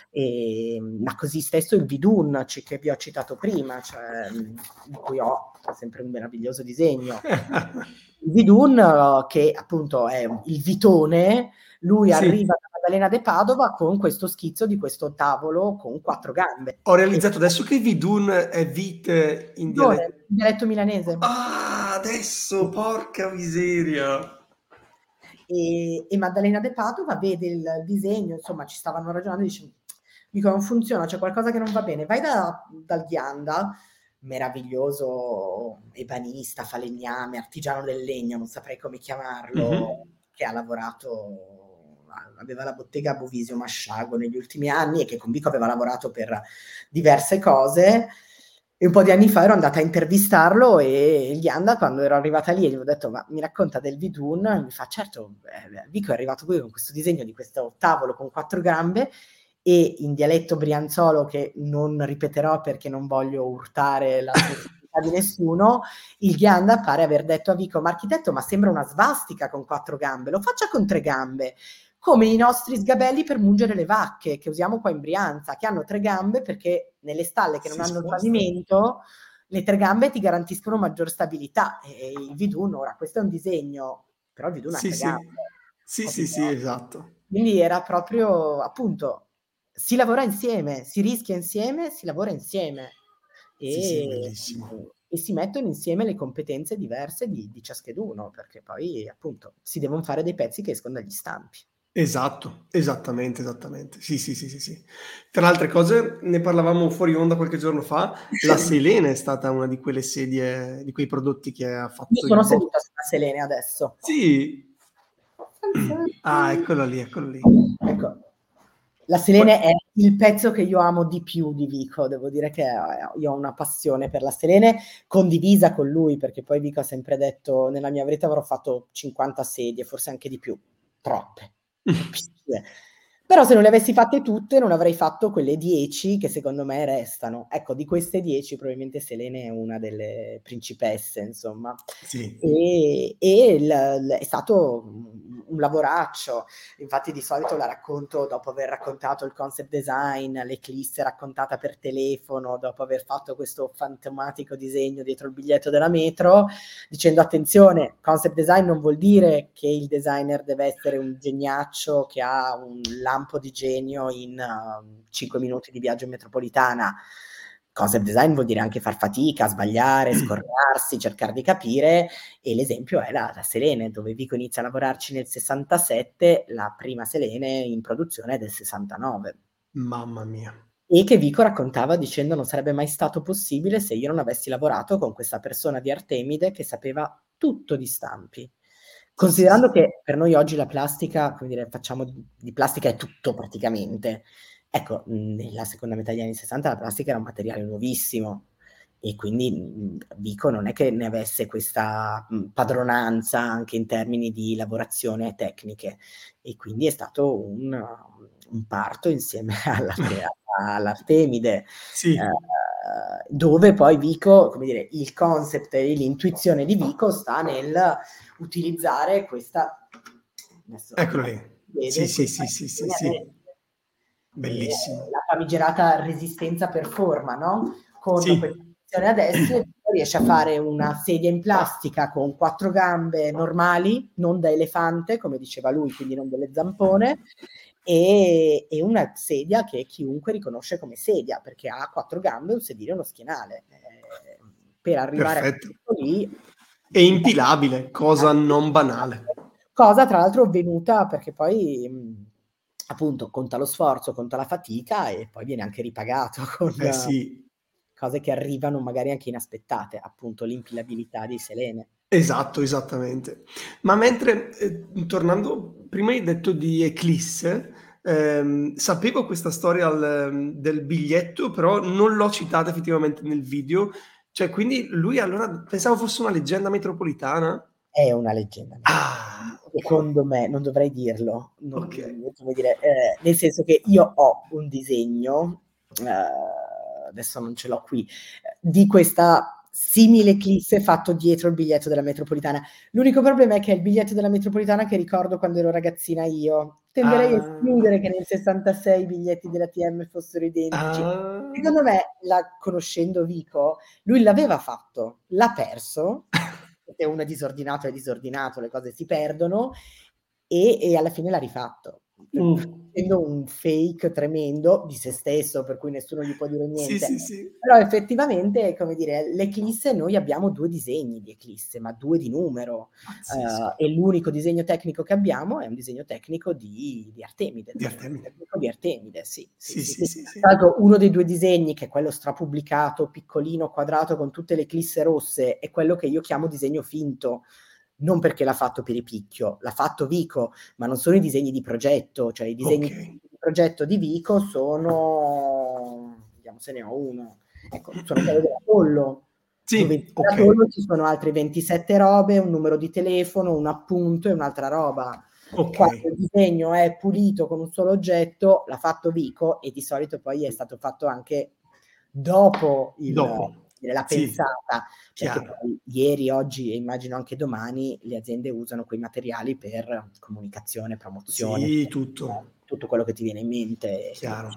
E, ma così stesso il Vidun che vi ho citato prima, cioè, di cui ho sempre un meraviglioso disegno. il Vidun che appunto è il vitone, lui sì. arriva da Maddalena de Padova con questo schizzo di questo tavolo con quattro gambe. Ho realizzato adesso che Vidun è vit in dialetto... in dialetto milanese. Ah, adesso, porca miseria! E, e, Maddalena De Padova vede il disegno, insomma ci stavano ragionando dice, dico non funziona, c'è qualcosa che non va bene, vai da, dal Ghianda, meraviglioso ebanista, falegname, artigiano del legno, non saprei come chiamarlo, mm-hmm. che ha lavorato aveva la bottega Bovisio Masciago negli ultimi anni e che con Vico aveva lavorato per diverse cose. E un po' di anni fa ero andata a intervistarlo e gli anda quando ero arrivata lì gli ho detto ma mi racconta del Vidun e mi fa certo eh, Vico è arrivato qui con questo disegno di questo tavolo con quattro gambe e in dialetto brianzolo che non ripeterò perché non voglio urtare la sensibilità di nessuno, il Ghianda pare aver detto a Vico ma architetto ma sembra una svastica con quattro gambe, lo faccia con tre gambe come i nostri sgabelli per mungere le vacche che usiamo qua in Brianza, che hanno tre gambe perché nelle stalle che non si hanno sposta. il pavimento, le tre gambe ti garantiscono maggior stabilità. E il Vidun, ora questo è un disegno, però il Vidun ha sì, tre sì. gambe. Sì, sì, sì, esatto. Quindi era proprio, appunto, si lavora insieme, si rischia insieme, si lavora insieme. E, sì, sì, e si mettono insieme le competenze diverse di, di ciascheduno, perché poi appunto si devono fare dei pezzi che escono dagli stampi. Esatto, esattamente, esattamente. Sì, sì, sì, sì, sì. Tra le altre cose, ne parlavamo fuori onda qualche giorno fa, la Selene è stata una di quelle sedie, di quei prodotti che ha fatto... Io sono seduta sulla Selene adesso. Sì. Ah, eccolo lì, eccolo lì. Ecco. La Selene è il pezzo che io amo di più di Vico, devo dire che io ho una passione per la Selene condivisa con lui, perché poi Vico ha sempre detto nella mia vita avrò fatto 50 sedie, forse anche di più, troppe. Yeah. Però se non le avessi fatte tutte non avrei fatto quelle 10 che secondo me restano. Ecco, di queste 10 probabilmente Selene è una delle principesse, insomma. Sì. E, e l, l, è stato un lavoraccio. Infatti di solito la racconto dopo aver raccontato il concept design, l'eclisse raccontata per telefono, dopo aver fatto questo fantomatico disegno dietro il biglietto della metro, dicendo attenzione, concept design non vuol dire che il designer deve essere un geniaccio che ha un lampo di genio in uh, um, 5 minuti di viaggio in metropolitana concept design vuol dire anche far fatica, sbagliare, scordarsi, cercare di capire e l'esempio è la, la, Selene, dove Vico inizia a lavorarci nel 67, la prima Selene in produzione è del 69. Mamma mia. E che Vico raccontava dicendo non sarebbe mai stato possibile se io non avessi lavorato con questa persona di Artemide che sapeva tutto di stampi. Considerando che per noi oggi la plastica, come dire, facciamo di plastica è tutto praticamente, Ecco, nella seconda metà degli anni 60 la plastica era un materiale nuovissimo e quindi Vico non è che ne avesse questa padronanza anche in termini di lavorazione tecniche e quindi è stato un, un parto insieme alla, all'Artemide. Sì. Eh, dove poi Vico, come dire, il concept e l'intuizione di Vico sta nel utilizzare questa... Eccolo lì. Vede, sì, sì, sì, sì, sì, sì. Bellissimo. Eh, la famigerata resistenza per forma, no? Con sì. questa adesso riesce a fare una sedia in plastica con quattro gambe normali, non da elefante, come diceva lui, quindi non delle zampone, e, e una sedia che chiunque riconosce come sedia, perché ha quattro gambe, un sedile e uno schienale. Eh, per arrivare Perfetto. a lì... È impilabile, cosa non banale. Cosa tra l'altro avvenuta perché poi appunto conta lo sforzo, conta la fatica e poi viene anche ripagato con eh sì. cose che arrivano magari anche inaspettate, appunto l'impilabilità di Selene. Esatto, esattamente. Ma mentre, eh, tornando, prima hai detto di Eclisse, ehm, sapevo questa storia al, del biglietto, però non l'ho citata effettivamente nel video. Cioè, quindi lui allora pensavo fosse una leggenda metropolitana. È una leggenda. Ah, secondo me, non dovrei dirlo, non, okay. come dire, eh, nel senso che io ho un disegno, eh, adesso non ce l'ho qui, di questa simile eclisse fatto dietro il biglietto della metropolitana. L'unico problema è che è il biglietto della metropolitana che ricordo quando ero ragazzina io. Tenderei ah. a escludere che nel 66 i biglietti della TM fossero identici. Ah. Secondo me, la, conoscendo Vico, lui l'aveva fatto, l'ha perso se uno è disordinato è disordinato, le cose si perdono e, e alla fine l'ha rifatto. Mm. Facendo un fake tremendo di se stesso, per cui nessuno gli può dire niente. Sì, sì, sì. Però effettivamente, come dire, l'Eclisse, noi abbiamo due disegni di Eclisse, ma due di numero. Uh, e l'unico disegno tecnico che abbiamo è un disegno tecnico di, di Artemide. Di Artemide. Di Artemide, sì. Sì, sì, sì, sì, Tra l'altro uno dei due disegni, che è quello strapubblicato, piccolino, quadrato, con tutte le eclisse rosse, è quello che io chiamo disegno finto non perché l'ha fatto Piripicchio, l'ha fatto Vico, ma non sono i disegni di progetto, cioè i disegni okay. di progetto di Vico sono, vediamo se ne ho uno, ecco, sono quelli dell'Apollo. Sì, okay. ci sono altre 27 robe, un numero di telefono, un appunto e un'altra roba. Okay. Quando il disegno è pulito con un solo oggetto, l'ha fatto Vico e di solito poi è stato fatto anche dopo il, dopo la sì, pensata, perché poi ieri, oggi e immagino anche domani le aziende usano quei materiali per comunicazione, promozione, sì, tutto. tutto quello che ti viene in mente. Chiaro.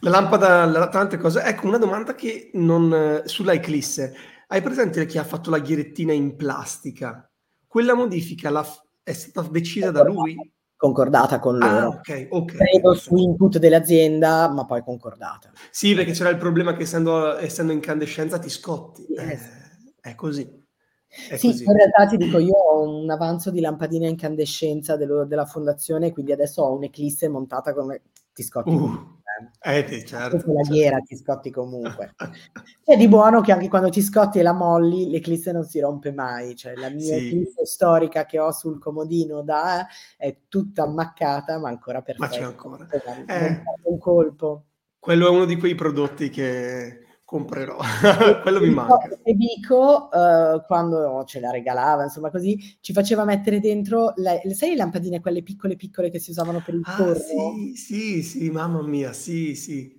La lampada, la, tante cose. Ecco, una domanda che non... sulla Eclisse. Hai presente chi ha fatto la ghirettina in plastica? Quella modifica la, è stata decisa da lui? Concordata con Ah, loro. okay, okay, Credo su input dell'azienda, ma poi concordata. Sì, perché c'era il problema che essendo essendo incandescenza ti scotti. Sì, eh è così. È Sì, così. in realtà ti dico, io ho un avanzo di lampadine a incandescenza dello della fondazione, quindi adesso ho un'eclisse montata come ti scotti Uh, eh. eh certo, la certo. ghiera ti scotti comunque. C'è di buono che anche quando ti scotti e la molli, l'eclisse non si rompe mai. Cioè la mia Sì. eclisse storica che ho sul comodino da è tutta ammaccata, ma ancora Ma perfetta. c'è ancora. Non Eh. un colpo. Quello è uno di quei prodotti che comprerò. Quello mi manca. che Vico, uhm, quando ce la regalava, insomma così, ci faceva mettere dentro le sai le lampadine quelle piccole, piccole che si usavano per il Ah, forno? sì, sì, sì, mamma mia, sì, sì.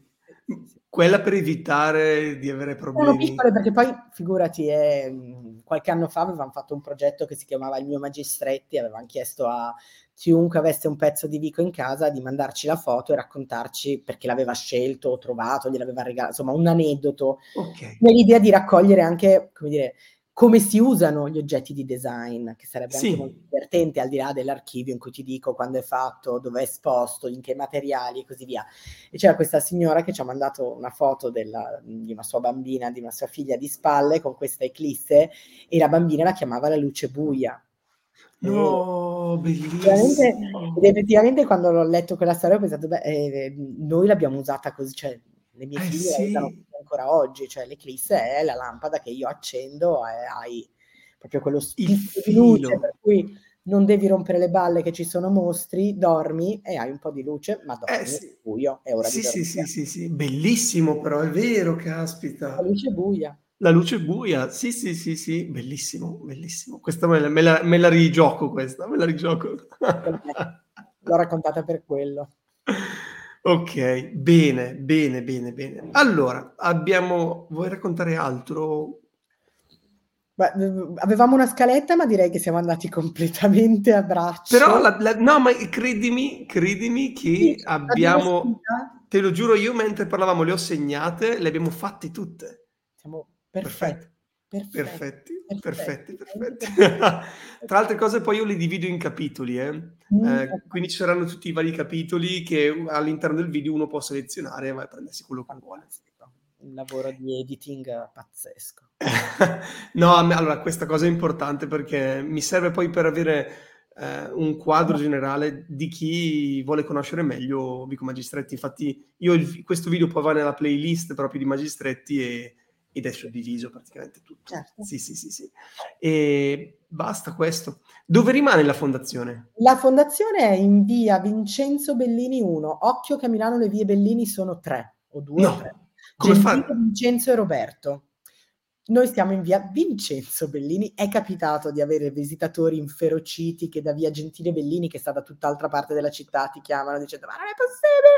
Quella per evitare di avere problemi. piccole perché poi figurati, ehm, qualche anno fa avevam fatto un progetto che si chiamava Il mio Magistretti, avevam chiesto a chiunque avesse un pezzo di Vico in casa di mandarci la foto e raccontarci perché l'aveva scelto o trovato, gliel'aveva regala insomma un aneddoto. Okay. Nell'idea di raccogliere anche, come dire, come si usano gli oggetti di design, che sarebbe anche molto Sì. divertente, al di là dell'archivio in cui ti dico quando è fatto, dove è esposto, in che materiali e così via. E c'era questa signora che ci ha mandato una foto della di una sua bambina, di una sua figlia di spalle con questa eclisse e la bambina la chiamava la luce buia. No, effettivamente ed bellissimo. effettivamente quando l'ho letto quella storia ho pensato: "Beh, ehm, noi l'abbiamo usata così, cioè le mie Eh figlie la sì. ancora oggi, cioè l'eclisse è la lampada che io accendo e hai proprio quello spicchio di luce per cui non devi rompere le balle che ci sono mostri, dormi e hai un po' di luce, ma Eh dormi, sì. buio, è ora di Sì, sì, sì, dormire. sì, sì. Bellissimo però, è vero, La caspita. luce buia. La luce buia. Sì, sì, sì, sì, bellissimo, bellissimo. Questa me la me la me la rigioco questa, me la rigioco. L'ho raccontata per quello. Okay, bene, bene, bene, bene. Allora, abbiamo vuoi raccontare altro? Beh, avevamo una scaletta, ma direi che siamo andati completamente a Però braccio. la la no, ma credimi credimi Sì, che l'abbiamo abbiamo te lo giuro io mentre parlavamo le ho segnate, le abbiamo fatte tutte. Siamo perfetti, Perfetti, perfetti, perfetti, perfetti. perfetti. Tra altre cose poi io li divido in capitoli, eh. Ehm, okay. quindi ci saranno tutti i vari capitoli che all'interno del video uno può selezionare e a prendersi quello che vuole. Un lavoro di editing pazzesco. No, allora questa cosa è importante perché mi serve poi per avere, ehm, un quadro generale di chi vuole conoscere meglio Vico Magistretti. Infatti io il questo video poi va nella playlist proprio di Magistretti e ed è suddiviso praticamente tutto. Certo. Sì, sì, sì, sì. E basta questo. Dove rimane la fondazione? La fondazione è in via Vincenzo Bellini 1. Occhio che a Milano le vie Bellini sono 3 o 2 o 3. No, come Gentile, fa Vincenzo e Roberto. Noi stiamo in via Vincenzo Bellini. È capitato di avere visitatori inferociti che da via Gentile Bellini, che sta da tutt'altra parte della città, ti chiamano dicendo: "Ma non è possibile!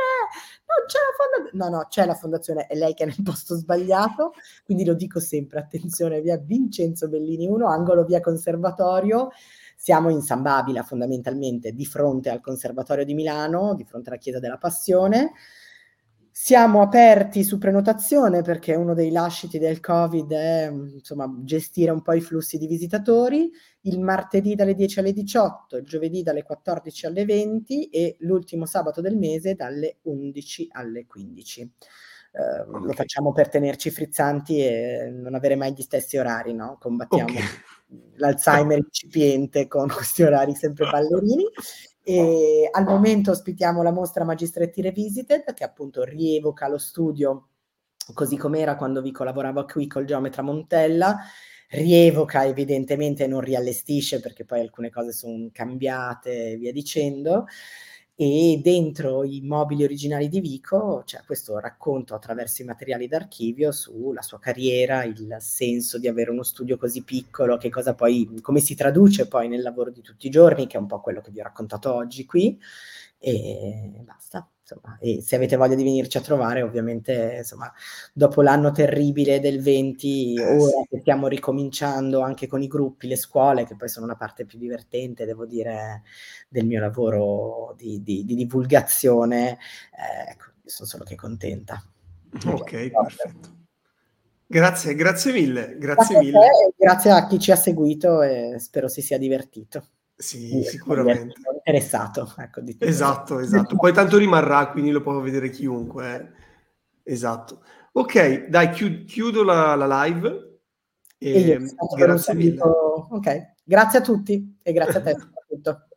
Non c'è la fonda" no, no, c'è la fondazione, è lei che è nel posto sbagliato, quindi lo dico sempre: attenzione, via Vincenzo Bellini 1, angolo via Conservatorio. Siamo in San Babila fondamentalmente, di fronte al Conservatorio di Milano, di fronte alla Chiesa della Passione. Siamo aperti su prenotazione perché uno dei lasciti del Covid è, insomma, gestire un po' i flussi di visitatori. Il martedì dalle 10 alle 18, il giovedì dalle 14 alle 20 e l'ultimo sabato del mese dalle 11 alle 15. Ehm, lo Okay. facciamo per tenerci frizzanti e non avere mai gli stessi orari, no, combattiamo Okay. l'Alzheimer incipiente con questi orari sempre ballerini. E al momento ospitiamo la mostra Magistretti Revisited, che appunto rievoca lo studio così com'era quando Vico lavorava qui col geometra Montella, rievoca evidentemente, non riallestisce perché poi alcune cose son cambiate e via dicendo. E dentro i mobili originali di Vico c'è questo racconto attraverso i materiali d'archivio sulla sua carriera, il senso di avere uno studio così piccolo, che cosa poi come si traduce poi nel lavoro di tutti i giorni, che è un po' quello che vi ho raccontato oggi qui, e basta, insomma. E se avete voglia di venirci a trovare, ovviamente, insomma, dopo l'anno terribile del 20, Eh, ora sì. che stiamo ricominciando anche con i gruppi, le scuole, che poi sono la parte più divertente, devo dire, del mio lavoro di di di divulgazione, ehm, ecco, io son solo che contenta. Okay, perfetto. Grazie, grazie mille, grazie Grazie a te mille. grazie a chi ci ha seguito e spero si sia divertito. Sì, sicuramente. Interessato, ecco, esatto, esatto. Poi tanto rimarrà, quindi lo può vedere chiunque. Eh. Esatto. Ok, dai, chiudo la, la live. E, e grazie mille. Ok, grazie a tutti e grazie a te soprattutto.